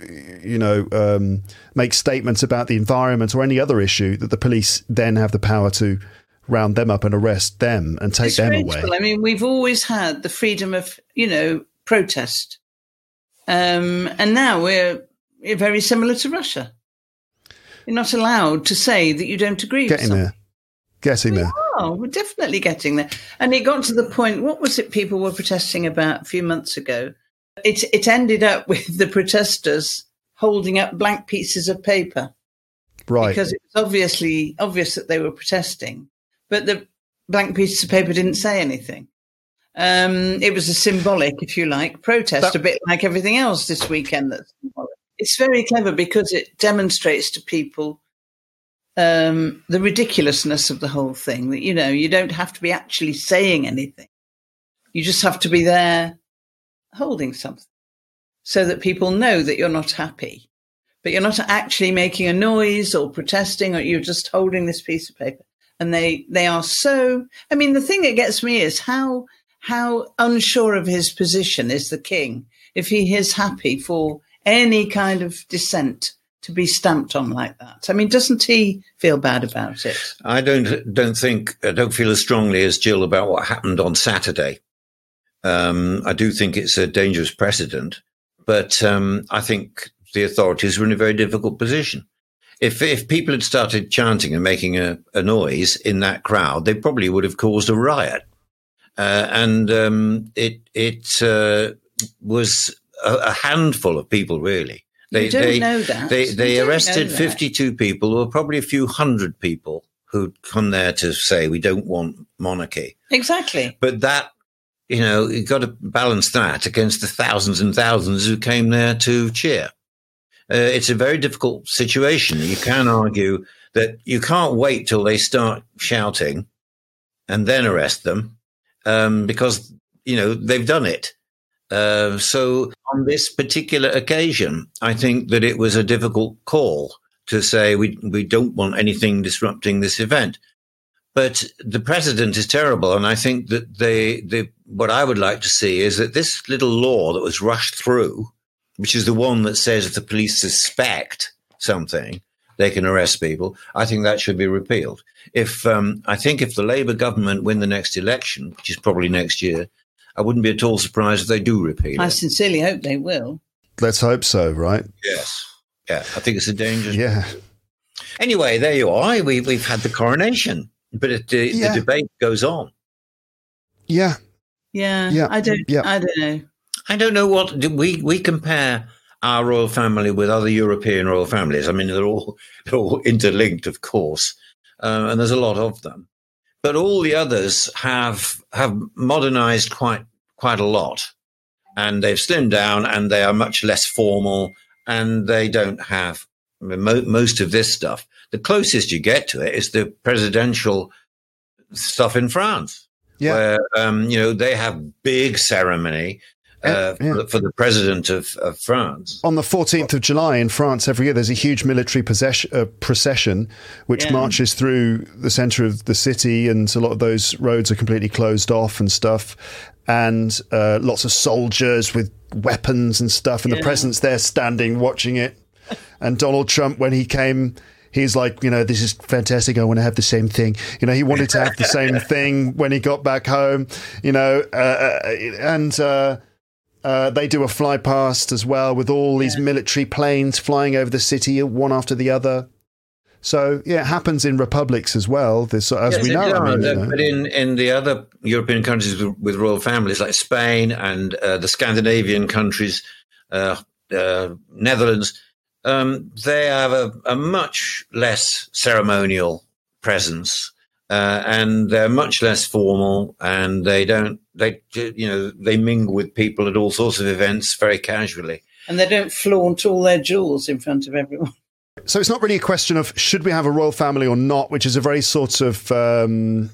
you know, um, make statements about the environment or any other issue, that the police then have the power to round them up and arrest them and take it's them away. I mean, we've always had the freedom of, you know, protest. Um, and now we're, very similar to Russia. You're not allowed to say that you don't agree Getting with there. Getting there. Oh, we're definitely getting there. And it got to the point, what was it people were protesting about a few months ago? It, it ended up with the protesters holding up blank pieces of paper. Right. Because it was obviously obvious that they were protesting, but the blank pieces of paper didn't say anything. Um, it was a symbolic, if you like, protest, that- a bit like everything else this weekend that's symbolic. It's very clever because it demonstrates to people um, the ridiculousness of the whole thing. That you know, you don't have to be actually saying anything; you just have to be there holding something, so that people know that you're not happy, but you're not actually making a noise or protesting, or you're just holding this piece of paper. And they they are so. I mean, the thing that gets me is how how unsure of his position is the king if he is happy for any kind of dissent to be stamped on like that. I mean, doesn't he feel bad about it? I don't don't think I don't feel as strongly as Gill about what happened on Saturday. Um, I do think it's a dangerous precedent, but um, I think the authorities were in a very difficult position. If if people had started chanting and making a, a noise in that crowd, they probably would have caused a riot, uh, and um, it it uh, was a, a handful of people, really. They, you don't they, know that. They, they arrested 52 people, or probably a few hundred people who'd come there to say, we don't want monarchy. Exactly. But that, you know, you've got to balance that against the thousands and thousands who came there to cheer. Uh, it's a very difficult situation. You can argue that you can't wait till they start shouting and then arrest them um, because, you know, they've done it. Uh, so on this particular occasion, I think that it was a difficult call to say we we don't want anything disrupting this event. But the precedent is terrible, and I think that they, they what I would like to see is that this little law that was rushed through, which is the one that says if the police suspect something, they can arrest people. I think that should be repealed. If um, I think if the Labour government win the next election, which is probably next year, I wouldn't be at all surprised if they do repeal it. I sincerely hope they will. Let's hope so, right? Yes. Yeah, I think it's a danger. Yeah. Anyway, there you are. We, we've had the coronation, but it, the, yeah. the debate goes on. Yeah. Yeah. Yeah. I don't. Yeah. I don't know. I don't know what we we compare our royal family with other European royal families. I mean, they're all they're all interlinked, of course, uh, and there's a lot of them but all the others have have modernized quite quite a lot, and they've slimmed down, and they are much less formal, and they don't have most of this stuff. The closest you get to it is the presidential stuff in France, yeah. where um, you know they have big ceremony uh, yeah. for, for, the president of, of, France. On the 14th of July in France, every year there's a huge military possession, uh, procession which yeah. marches through the centre of the city, and a lot of those roads are completely closed off and stuff. And uh, lots of soldiers with weapons and stuff, and yeah. the president's there standing watching it. And Donald Trump, when he came, he's like, you know, this is fantastic. I want to have the same thing. You know, he wanted to have the same thing when he got back home. You know, uh, uh and uh, Uh, they do a fly past as well with all these military planes flying over the city, one after the other. So yeah, it happens in republics as well. This, as Yes, we know, I mean, you Uh, know. But in, in the other European countries with, with royal families, like Spain and uh, the Scandinavian countries, uh, uh, Netherlands, um, they have a, a much less ceremonial presence, uh, and they're much less formal, and they don't they you know they mingle with people at all sorts of events very casually. And they don't flaunt all their jewels in front of everyone. So it's not really a question of should we have a royal family or not, which is a very sort of um,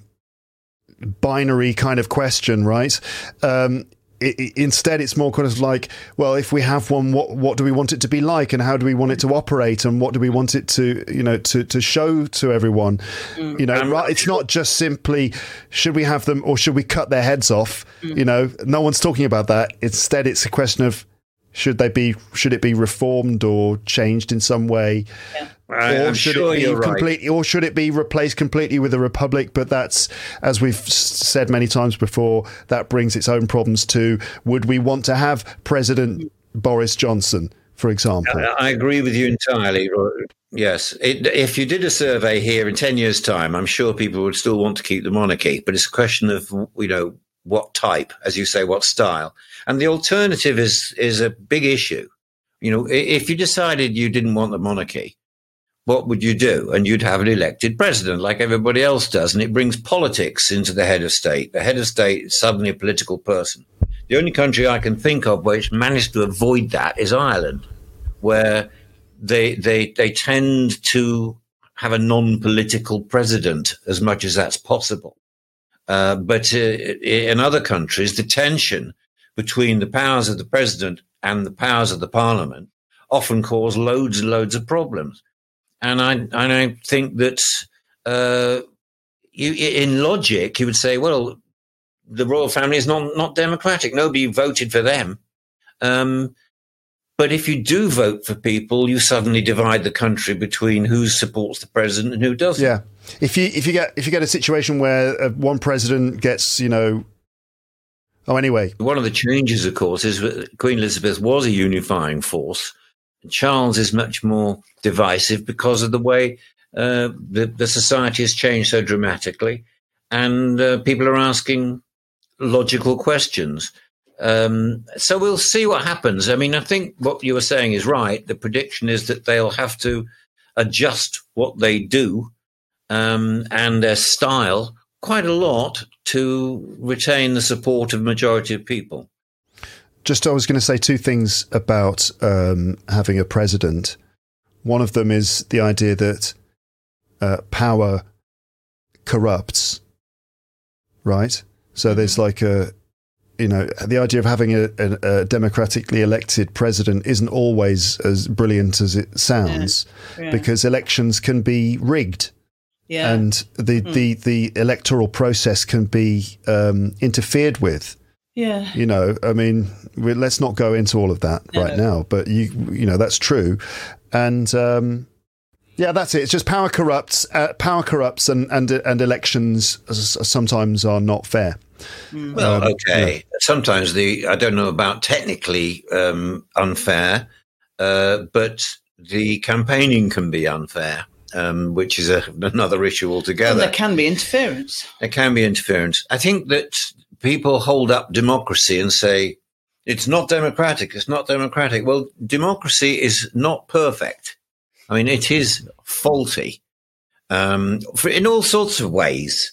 binary kind of question, right? Um, i i instead, it's more kind of like, well, if we have one, what what do we want it to be like, and how do we want it to operate, and what do we want it to, you know, to to show to everyone? Mm. You know, I'm right? not It's not just simply should we have them or should we cut their heads off? Mm. You know, no one's talking about that. Instead, it's a question of should they be should it be reformed or changed in some way I, or should sure it be you're right. completely or should it be replaced completely with a republic but that's as we've said many times before that brings its own problems too would we want to have president boris johnson for example I agree with you entirely. Yes. It, if you did a survey here in 10 years' time, I'm sure people would still want to keep the monarchy, but it's a question of, you know, what type, as you say, what style. And the alternative is, is a big issue. You know, if you decided you didn't want the monarchy, what would you do? And you'd have an elected president like everybody else does. And it brings politics into the head of state. The head of state is suddenly a political person. The only country I can think of which managed to avoid that is Ireland, where they they they tend to have a non-political president as much as that's possible. Uh, but uh, in other countries, the tension between the powers of the president and the powers of the parliament often cause loads and loads of problems. And I and I think that uh, you, in logic, you would say, well, the royal family is not not democratic. Nobody voted for them. Um, but if you do vote for people, you suddenly divide the country between who supports the president and who doesn't. yeah if you if you get if you get a situation where uh, one president gets you know oh anyway One of the changes, of course, is that Queen Elizabeth was a unifying force. Charles is much more divisive because of the way uh, the, the society has changed so dramatically, and uh, people are asking logical questions. Um, so we'll see what happens. I mean, I think what you were saying is right. The prediction is that they'll have to adjust what they do um, and their style quite a lot to retain the support of majority of people. just I was going to say two things about um, having a president. One of them is the idea that uh, power corrupts, right? So there's like a, you know, the idea of having a, a, a democratically elected president isn't always as brilliant as it sounds, Yeah. because elections can be rigged Yeah. and the, the, the electoral process can be um, interfered with. Yeah. you know i mean we, let's not go into all of that right now but you you know that's true. And um yeah that's it. It's just power corrupts uh, power corrupts and and and elections sometimes are not fair. Well, Um, okay. Sometimes the I don't know about technically um, unfair, uh, but the campaigning can be unfair, um, which is a, another issue And altogether. there can be interference. There can be interference. I think that people hold up democracy and say it's not democratic. It's not democratic. Well, democracy is not perfect. I mean, it is faulty um, for, in all sorts of ways.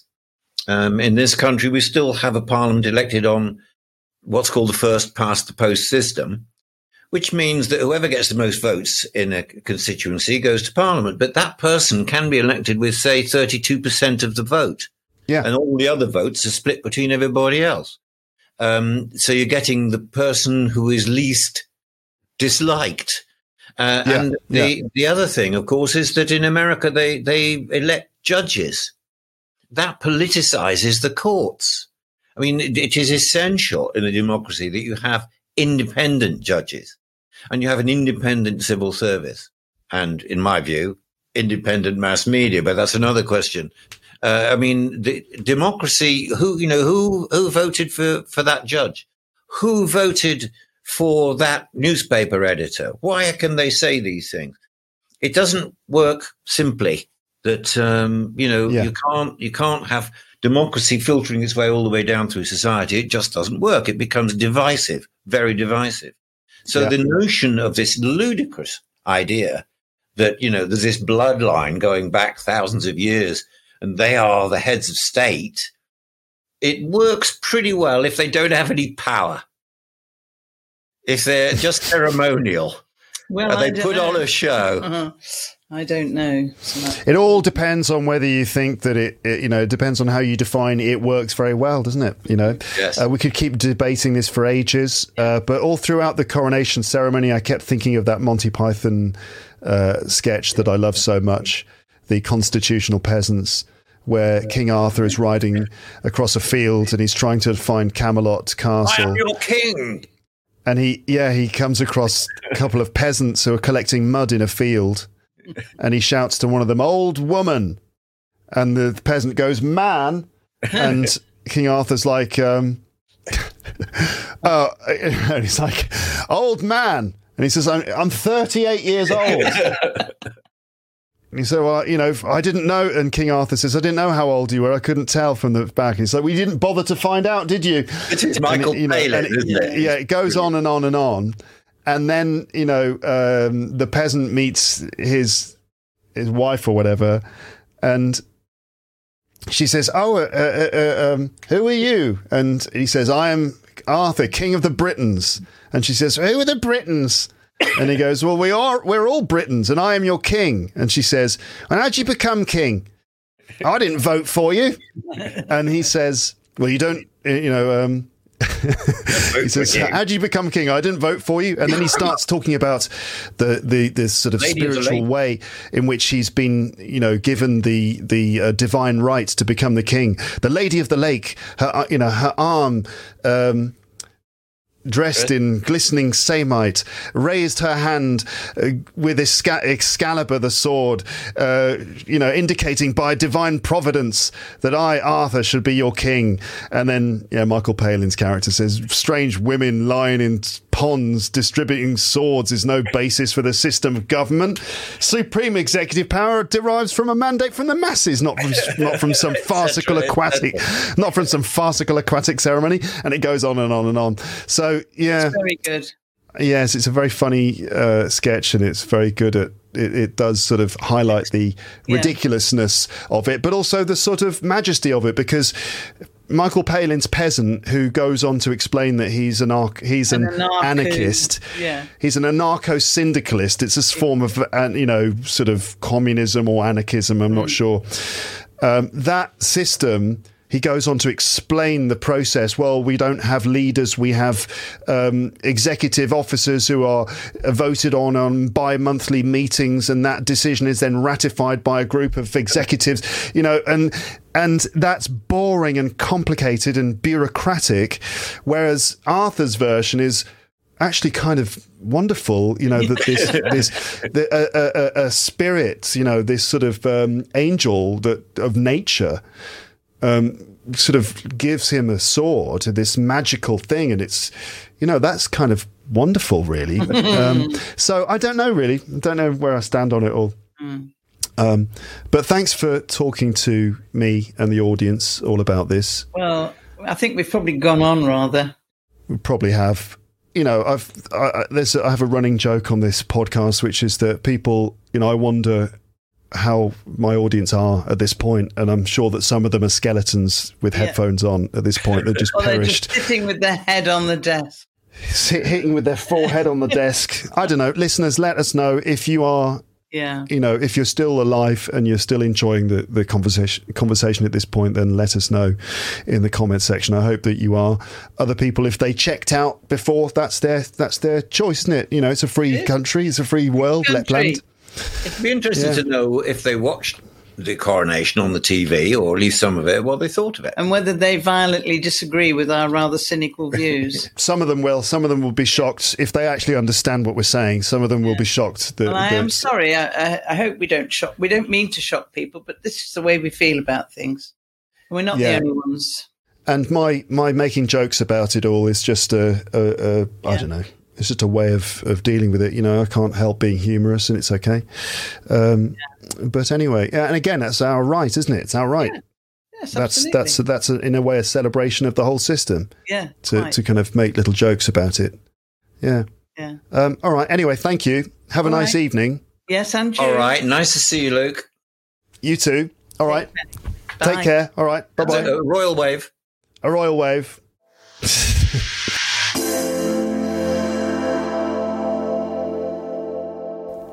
Um, in this country, we still have a parliament elected on what's called the first past the post system, which means that whoever gets the most votes in a constituency goes to parliament. But that person can be elected with, say, 32% of the vote yeah and all the other votes are split between everybody else. Um, so you're getting the person who is least disliked. Uh, Yeah, and the the other thing, of course, is that in America they they elect judges. That politicizes the courts. I mean, it, it is essential in a democracy that you have independent judges and you have an independent civil service. And in my view, independent mass media, but that's another question. Uh, I mean, the democracy. Who you know who who voted for for that judge? Who voted for that newspaper editor. Why can they say these things? It doesn't work simply that, um, you know, Yeah. you can't, you can't have democracy filtering its way all the way down through society. It just doesn't work. It becomes divisive, very divisive. So Yeah. the notion of this ludicrous idea that, you know, there's this bloodline going back thousands of years and they are the heads of state, it works pretty well if they don't have any power. If they're just ceremonial, Well, they put know. on a show. Uh-huh. I don't know. so. It all depends on whether you think that it, it- you know, it depends on how you define it works very well, doesn't it? You know, Yes. uh, we could keep debating this for ages, uh, but all throughout the coronation ceremony, I kept thinking of that Monty Python uh, sketch that I love so much, the Constitutional Peasants. Where King Arthur is riding across a field and he's trying to find Camelot Castle. I Castle am your king. and he yeah he comes across a couple of peasants who are collecting mud in a field and he shouts to one of them old woman and the peasant goes man and king arthur's like um oh and he's like old man and he says i'm, I'm 38 years old and he said, "Well, you know, I didn't know." And King Arthur says, "I didn't know how old you were. I couldn't tell from the back." And he's like, "We didn't bother to find out, did you?" It is Michael And, you know, Palin, and it- isn't it? Yeah, it goes on and on and on, and then you know um, the peasant meets his his wife or whatever, and she says, "Oh, uh, uh, uh, um, who are you?" And he says, "I am Arthur, King of the Britons." And she says, "Who are the Britons?" And he goes, "Well, we are. We're all Britons, and I am your king." And she says, "And how'd you become king?" I didn't vote for you. And he says, "Well, you don't. You know." Um, he says, "How did you become king? I didn't vote for you." And then he starts talking about the the this sort of Lady spiritual way in which he's been, you know, given the the uh, divine right to become the king. The Lady of the Lake, her, uh, you know, her arm. Um, Dressed in glistening samite, raised her hand uh, with Exca- Excalibur the sword, uh, you know, indicating by divine providence that I, Arthur, should be your king. And then, yeah, Michael Palin's character says, "Strange women lying in ponds distributing swords is no basis for the system of government. Supreme executive power derives from a mandate from the masses, not from not from some farcical aquatic, not from some farcical aquatic ceremony." And it goes on and on and on. So yeah, Very good. yes, it's a very funny uh, sketch, and it's very good at. It, it does sort of highlight the Yeah. ridiculousness of it, but also the sort of majesty of it, because Michael Palin's peasant, who goes on to explain that he's an arch- he's an, An anarcho- anarchist, yeah. he's an anarcho syndicalist. It's a form of uh, you know sort of communism or anarchism. I'm not Mm. sure. Um, that system. He goes on to explain the process. Well, we don't have leaders. We have um, executive officers who are voted on on bi-monthly meetings, and that decision is then ratified by a group of executives. You know, and and that's boring and complicated and bureaucratic. Whereas Arthur's version is actually kind of wonderful you know that this this the, a, a, a spirit you know this sort of um, angel that of nature um, sort of gives him a sword to this magical thing and it's you know that's kind of wonderful really. Um, so i don't know really. I don't know where i stand on it all. Um, but thanks for talking to me and the audience all about this. Well, I think we've probably gone on rather. we probably have. You know, I've I, I- there's I have a running joke on this podcast, which is that people, you know, I wonder how my audience are at this point, and I'm sure that some of them are skeletons with Yeah. headphones on at this point. They're just perished, just sitting with their head on the desk. sit, hitting with their forehead on the desk. I don't know, listeners. Let us know if you are Yeah. you know, if you're still alive and you're still enjoying the, the conversation conversation at this point, then let us know in the comments section. I hope that you are. Other people, if they checked out before, that's their that's their choice, isn't it? You know, it's a free country, it's a free world, Country. Lapland. It'd be interesting Yeah. to know if they watched the coronation on the TV, or at least some of it, what they thought of it. And whether they violently disagree with our rather cynical views. Some of them will. Some of them will be shocked if they actually understand what we're saying. Some of them will be shocked that, Well, I am sorry. I, I, I hope we don't shock. We don't mean to shock people, but this is the way we feel about things. And we're not Yeah. the only ones. and my my making jokes about it all is just a, a, a I Yeah. don't know It's just a way of, of dealing with it. You know, I can't help being humorous, and it's okay. Um, But anyway, and again, that's our right, isn't it? It's our right. Yes, that's absolutely. that's that's a, in a way a celebration of the whole system yeah. to right. to kind of make little jokes about it. Yeah. yeah. Um, all right. Anyway, thank you. Have a All nice right. evening. Yes, and you. All right. Nice to see you, Luke. You too. All right. Bye. Take care. All right. Bye bye. Uh, Royal Wave. A royal wave.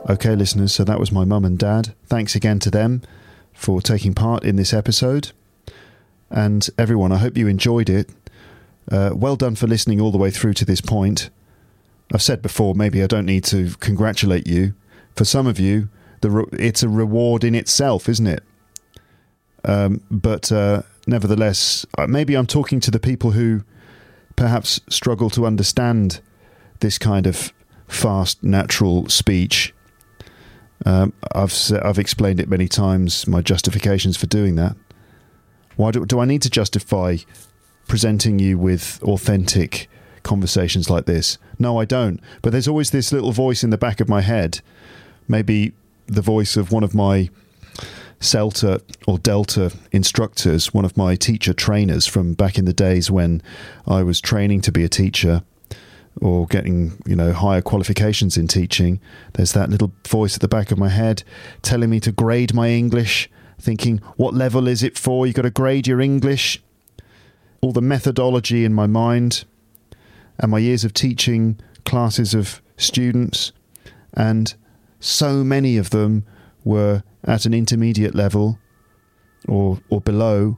okay, listeners, so that was my mum and dad. Thanks again to them for taking part in this episode. And everyone, I hope you enjoyed it. Uh, well done for listening all the way through to this point. I've said before, maybe I don't need to congratulate you. For some of you, re- it's a reward in itself, isn't it? Um, but uh, nevertheless, uh, maybe I'm talking to the people who perhaps struggle to understand this kind of fast, natural speech. Um, I've I've explained it many times. My justifications for doing that. Why do, do I need to justify presenting you with authentic conversations like this? No, I don't. But there's always this little voice in the back of my head, maybe the voice of one of my CELTA or Delta instructors, one of my teacher trainers from back in the days when I was training to be a teacher or getting, you know, higher qualifications in teaching. There's that little voice at the back of my head telling me to grade my English, thinking, what level is it for? You've got to grade your English. All the methodology in my mind and my years of teaching classes of students, and so many of them were at an intermediate level or or below,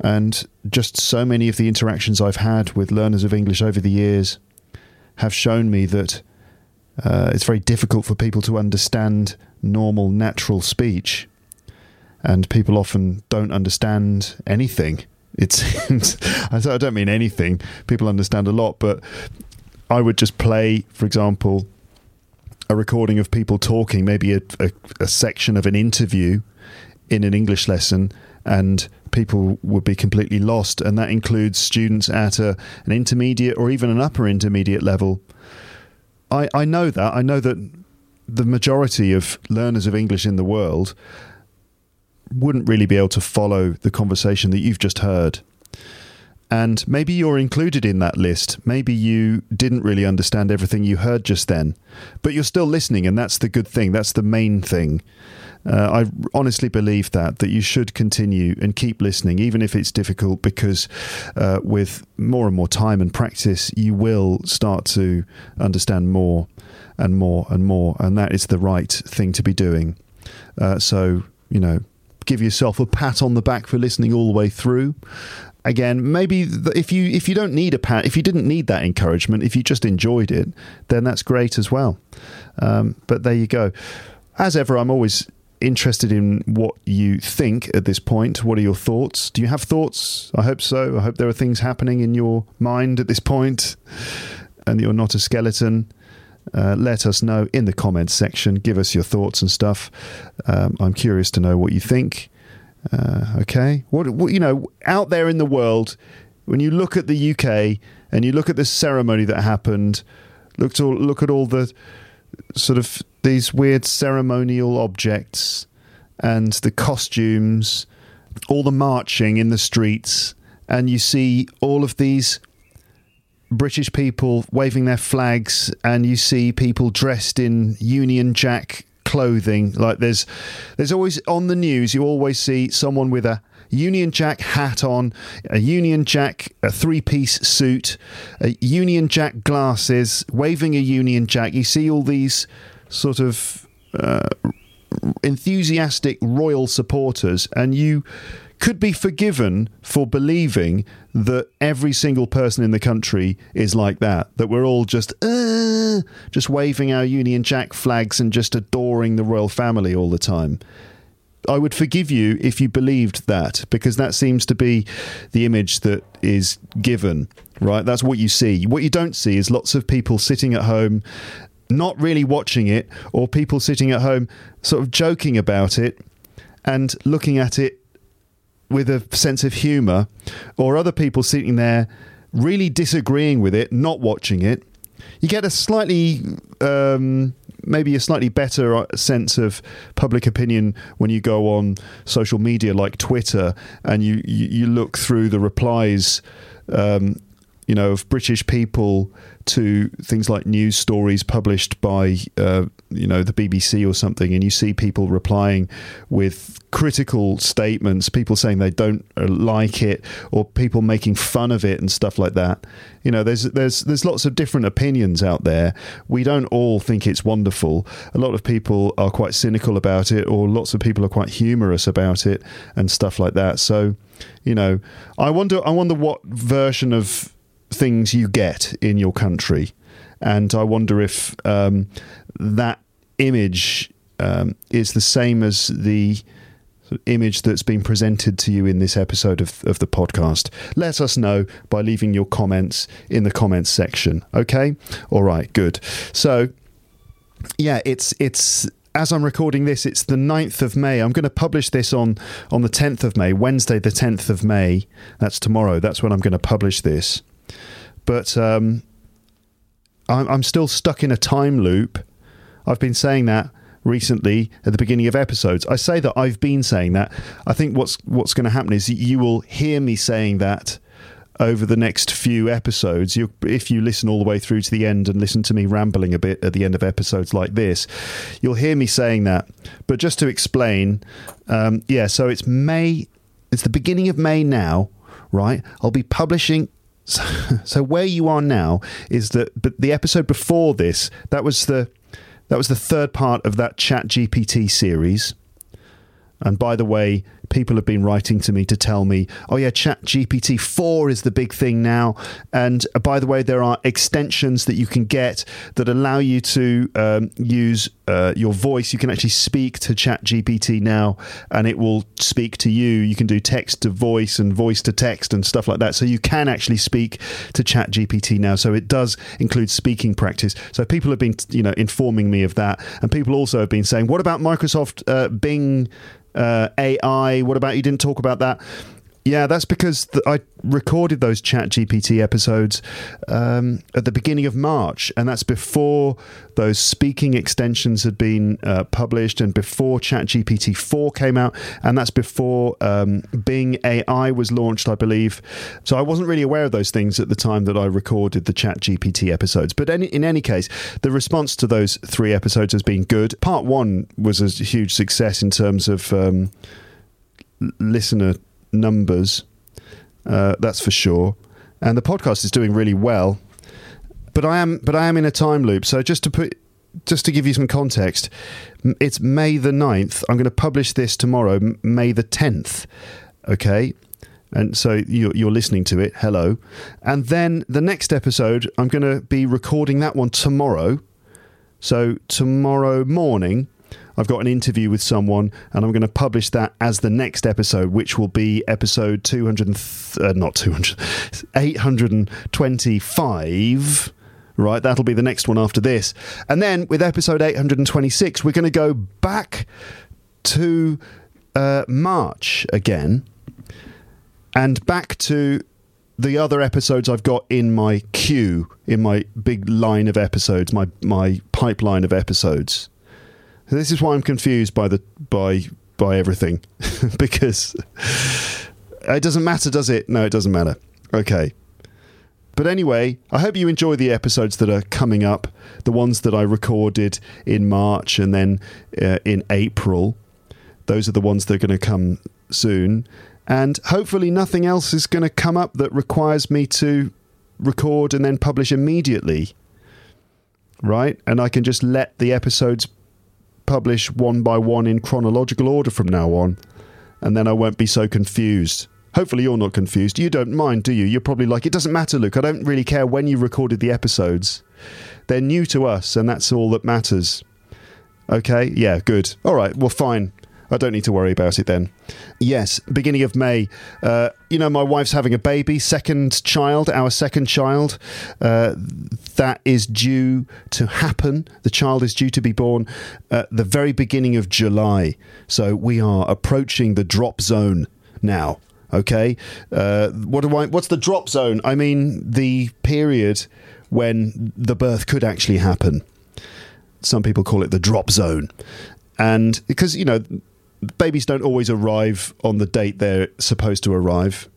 and just so many of the interactions I've had with learners of English over the years have shown me that uh, it's very difficult for people to understand normal, natural speech, and people often don't understand anything. It seems. I don't mean anything. People understand a lot, but I would just play, for example, a recording of people talking, maybe a, a, a section of an interview in an English lesson, and people would be completely lost. And that includes students at a, an intermediate or even an upper intermediate level. I, I know that. I know that the majority of learners of English in the world wouldn't really be able to follow the conversation that you've just heard. And maybe you're included in that list. Maybe you didn't really understand everything you heard just then, but you're still listening, and that's the good thing. That's the main thing. Uh, I honestly believe that that you should continue and keep listening, even if it's difficult, because uh, with more and more time and practice, you will start to understand more and more and more, and that is the right thing to be doing. Uh, so you know, give yourself a pat on the back for listening all the way through. Again maybe if you if you don't need a pat if you didn't need that encouragement if you just enjoyed it then that's great as well. Um, but there you go. As ever i'm always interested in what you think at this point what are your thoughts do you have thoughts i hope so i hope there are things happening in your mind at this point and you're not a skeleton uh, let us know in the comments section. Give us your thoughts and stuff. Um, I'm curious to know what you think. Uh, okay, what, what you know out there in the world, when you look at the UK and you look at this ceremony that happened, look to look at all the sort of these weird ceremonial objects and the costumes, all the marching in the streets, and you see all of these British people waving their flags, and you see people dressed in Union Jack clothing. Like there's, there's always on the news. You always see someone with a Union Jack hat on, a Union Jack a three-piece suit, a Union Jack glasses, waving a Union Jack. You see all these sort of uh, enthusiastic royal supporters, and you could be forgiven for believing that every single person in the country is like that. That we're all just uh, just waving our Union Jack flags and just adoring the royal family all the time. I would forgive you if you believed that because that seems to be the image that is given, right? That's what you see. What you don't see is lots of people sitting at home not really watching it or people sitting at home sort of joking about it and looking at it with a sense of humor or other people sitting there really disagreeing with it, not watching it you get a slightly um, maybe a slightly better uh, sense of public opinion when you go on social media like Twitter and you you, you look through the replies. Um, you know, of British people to things like news stories published by, uh, you know, the BBC or something, and you see people replying with critical statements, people saying they don't uh, like it, or people making fun of it and stuff like that. You know, there's there's there's lots of different opinions out there. We don't all think it's wonderful. A lot of people are quite cynical about it, or lots of people are quite humorous about it and stuff like that. So, you know, I wonder I wonder what version of things you get in your country, and I wonder if um, that image um, is the same as the image that's been presented to you in this episode of, of the podcast. Let us know by leaving your comments in the comments section. Okay, all right, good. So, yeah, it's it's as I'm recording this, it's the 9th of May. I'm going to publish this on, on the 10th of May, Wednesday, the 10th of May. That's tomorrow. That's when I'm going to publish this but um, I'm, I'm still stuck in a time loop. I've been saying that recently at the beginning of episodes. I say that I've been saying that. I think what's what's going to happen is you will hear me saying that over the next few episodes. You, if you listen all the way through to the end and listen to me rambling a bit at the end of episodes like this, you'll hear me saying that. But just to explain, um, yeah, so it's May. It's the beginning of May now, right? I'll be publishing so, so where you are now is that, but the episode before this, that was the that was the third part of that Chat GPT series. And by the way, people have been writing to me to tell me, oh, yeah, Chat GPT 4 is the big thing now. And uh, by the way, there are extensions that you can get that allow you to um, use uh, your voice. You can actually speak to Chat GPT now and it will speak to you. You can do text to voice and voice to text and stuff like that. So you can actually speak to Chat GPT now. So it does include speaking practice. So people have been, you know, informing me of that. And people also have been saying, what about Microsoft uh, Bing? uh, AI. What about you didn't talk about that? Yeah, that's because th- I recorded those Chat GPT episodes um, at the beginning of March, and that's before those speaking extensions had been uh, published, and before Chat GPT 4 came out, and that's before um, Bing AI was launched, I believe. So I wasn't really aware of those things at the time that I recorded the Chat GPT episodes. But any, in any case, the response to those three episodes has been good. Part one was a huge success in terms of um, listener numbers, uh, that's for sure. And the podcast is doing really well. But I am, but I am in a time loop. So just to put, just to give you some context, it's May the 9th. I'm going to publish this tomorrow, May the 10th. Okay. And so you're listening to it. Hello. And then the next episode, I'm going to be recording that one tomorrow. So tomorrow morning, I've got an interview with someone, and I'm going to publish that as the next episode, which will be episode 200, uh, not 200, 825 right? That'll be the next one after this. And then with episode 826, we're going to go back to uh, March again and back to the other episodes I've got in my queue, in my big line of episodes, my, my pipeline of episodes. This is why I'm confused by the by by everything because it doesn't matter, does it? No, it doesn't matter. Okay. But anyway, I hope you enjoy the episodes that are coming up, the ones that I recorded in March and then uh, in April. Those are the ones that are going to come soon. And hopefully, nothing else is going to come up that requires me to record and then publish immediately. Right? And I can just let the episodes publish one by one in chronological order from now on, and then I won't be so confused. Hopefully, you're not confused. You don't mind, do you? You're probably like, it doesn't matter, Luke. I don't really care when you recorded the episodes. They're new to us, and that's all that matters. Okay? Yeah, good. All right, well, fine. I don't need to worry about it then. Yes, beginning of May. Uh, you know, my wife's having a baby, second child, our second child. Uh, that is due to happen. The child is due to be born at the very beginning of July. So we are approaching the drop zone now. Okay, uh, what do I? What's the drop zone? I mean the period when the birth could actually happen. Some people call it the drop zone. And because, you know, babies don't always arrive on the date they're supposed to arrive.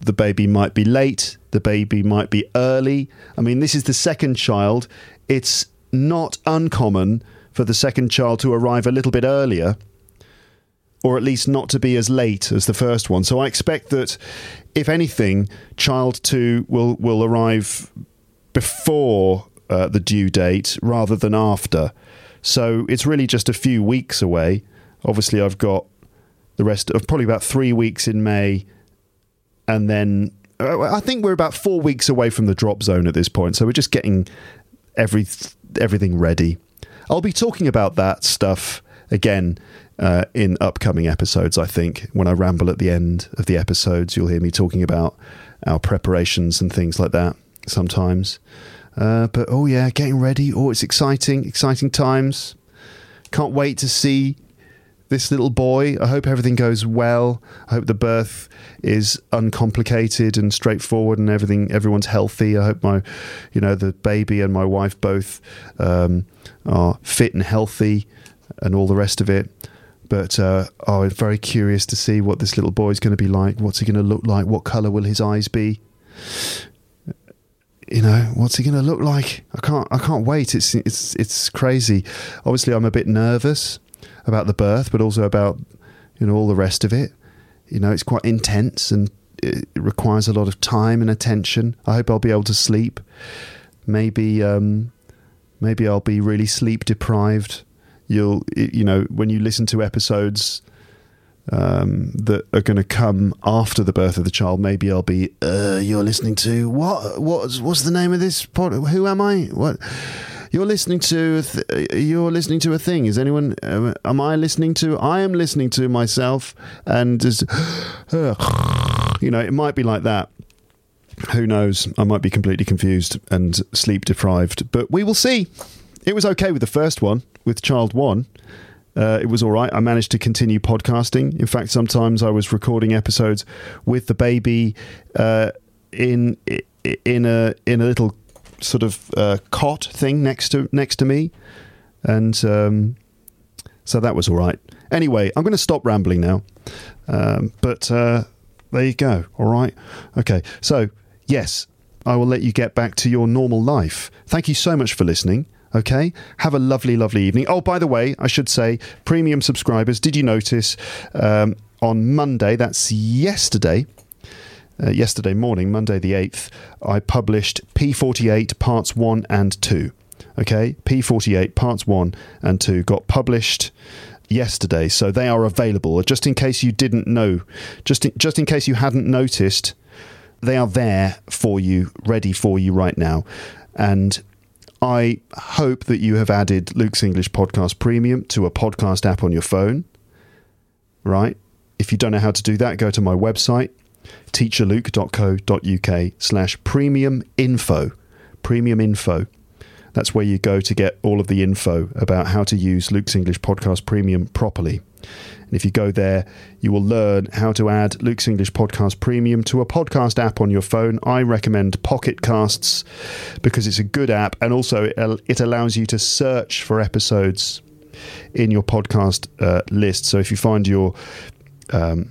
The baby might be late, the baby might be early. I mean, this is the second child. It's not uncommon for the second child to arrive a little bit earlier or at least not to be as late as the first one. So I expect that, if anything, child two will will arrive before uh, the due date rather than after. So it's really just a few weeks away. Obviously, I've got the rest of probably about three weeks in May, and then uh, I think we're about four weeks away from the drop zone at this point. So we're just getting every everything ready. I'll be talking about that stuff again uh, in upcoming episodes. I think when I ramble at the end of the episodes, you'll hear me talking about our preparations and things like that sometimes. Uh, but oh yeah, getting ready. Oh, it's exciting, exciting times. Can't wait to see this little boy. I hope everything goes well. I hope the birth is uncomplicated and straightforward, and everything. Everyone's healthy. I hope my, you know, the baby and my wife both um, are fit and healthy, and all the rest of it. But uh, oh, I'm very curious to see what this little boy is going to be like. What's he going to look like? What color will his eyes be? you know what's he going to look like i can't i can't wait it's it's it's crazy obviously i'm a bit nervous about the birth but also about you know all the rest of it you know it's quite intense and it requires a lot of time and attention i hope i'll be able to sleep maybe um maybe i'll be really sleep deprived you'll you know when you listen to episodes um, that are going to come after the birth of the child. Maybe I'll be, uh, you're listening to what? What's what's the name of this pod? Who am I? What? You're listening to th- you're listening to a thing. Is anyone? Uh, am I listening to? I am listening to myself, and just, uh, you know, it might be like that. Who knows? I might be completely confused and sleep deprived, but we will see. It was okay with the first one, with child one. Uh, it was all right. I managed to continue podcasting. In fact, sometimes I was recording episodes with the baby uh, in in a in a little sort of uh, cot thing next to next to me, and um, so that was all right. Anyway, I'm going to stop rambling now. Um, but uh, there you go. All right. Okay. So yes, I will let you get back to your normal life. Thank you so much for listening. Okay, have a lovely, lovely evening. Oh, by the way, I should say, premium subscribers, did you notice um, on Monday, that's yesterday, uh, yesterday morning, Monday the 8th, I published P48 parts 1 and 2. Okay, P48 parts 1 and 2 got published yesterday, so they are available. Just in case you didn't know, just in, just in case you hadn't noticed, they are there for you, ready for you right now. And I hope that you have added Luke's English Podcast Premium to a podcast app on your phone. Right? If you don't know how to do that, go to my website, teacherluke.co.uk slash premium info. Premium info. That's where you go to get all of the info about how to use Luke's English Podcast Premium properly. And if you go there, you will learn how to add Luke's English Podcast Premium to a podcast app on your phone. I recommend Pocket Casts because it's a good app and also it allows you to search for episodes in your podcast uh, list. So if you find your um,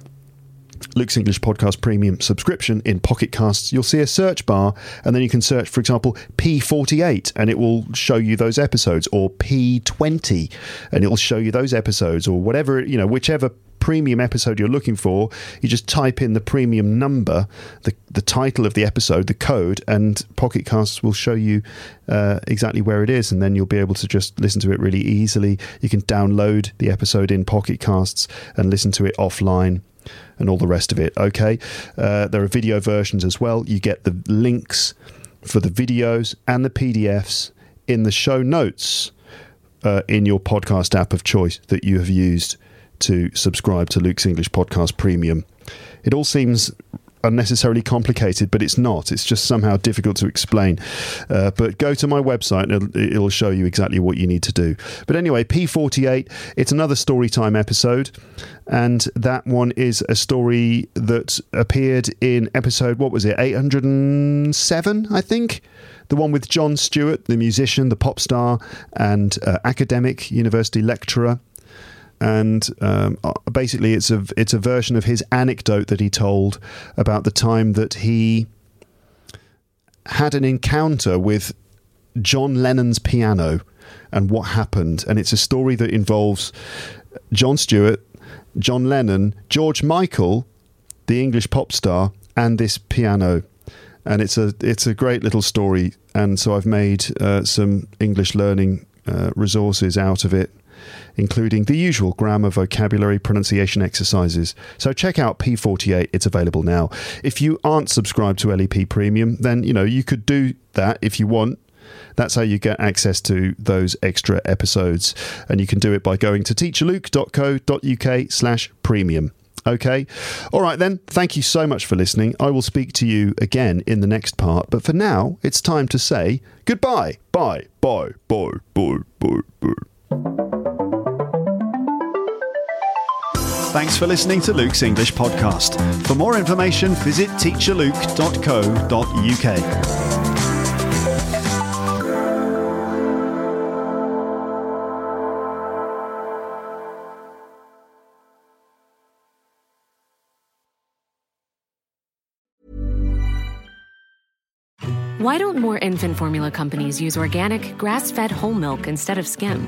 Luke's English Podcast Premium subscription in Pocket Casts, you'll see a search bar, and then you can search, for example, P48, and it will show you those episodes, or P20, and it will show you those episodes, or whatever, you know, whichever premium episode you're looking for, you just type in the premium number, the, the title of the episode, the code, and Pocket Casts will show you uh, exactly where it is, and then you'll be able to just listen to it really easily. You can download the episode in Pocket Casts and listen to it offline and all the rest of it. Okay, uh, there are video versions as well. You get the links for the videos and the PDFs in the show notes uh, in your podcast app of choice that you have used to subscribe to Luke's English Podcast Premium. It all seems unnecessarily complicated, but it's not. It's just somehow difficult to explain. Uh, but go to my website and it'll, it'll, show you exactly what you need to do. But anyway, P48, it's another story time episode. And that one is a story that appeared in episode, what was it, 807, I think? The one with Jon Stewart, the musician, the pop star, and uh, academic university lecturer and um, uh, basically it's a it's a version of his anecdote that he told about the time that he had an encounter with John Lennon's piano and what happened. And it's a story that involves Jon Stewart, John Lennon, George Michael, the English pop star, and this piano. And it's a it's a great little story. And so I've made uh, some English learning uh, resources out of it including the usual grammar, vocabulary, pronunciation exercises. So check out P48, it's available now. If you aren't subscribed to LEP Premium, then you know you could do that if you want. That's how you get access to those extra episodes. And you can do it by going to teacherluke.co.uk slash premium. Okay. All right, then. Thank you so much for listening. I will speak to you again in the next part. But for now, it's time to say goodbye. Bye. Bye. Bye. Bye. Bye. Bye. Thanks for listening to Luke's English podcast. For more information, visit teacherluke.co.uk. Why don't more infant formula companies use organic, grass fed whole milk instead of skim?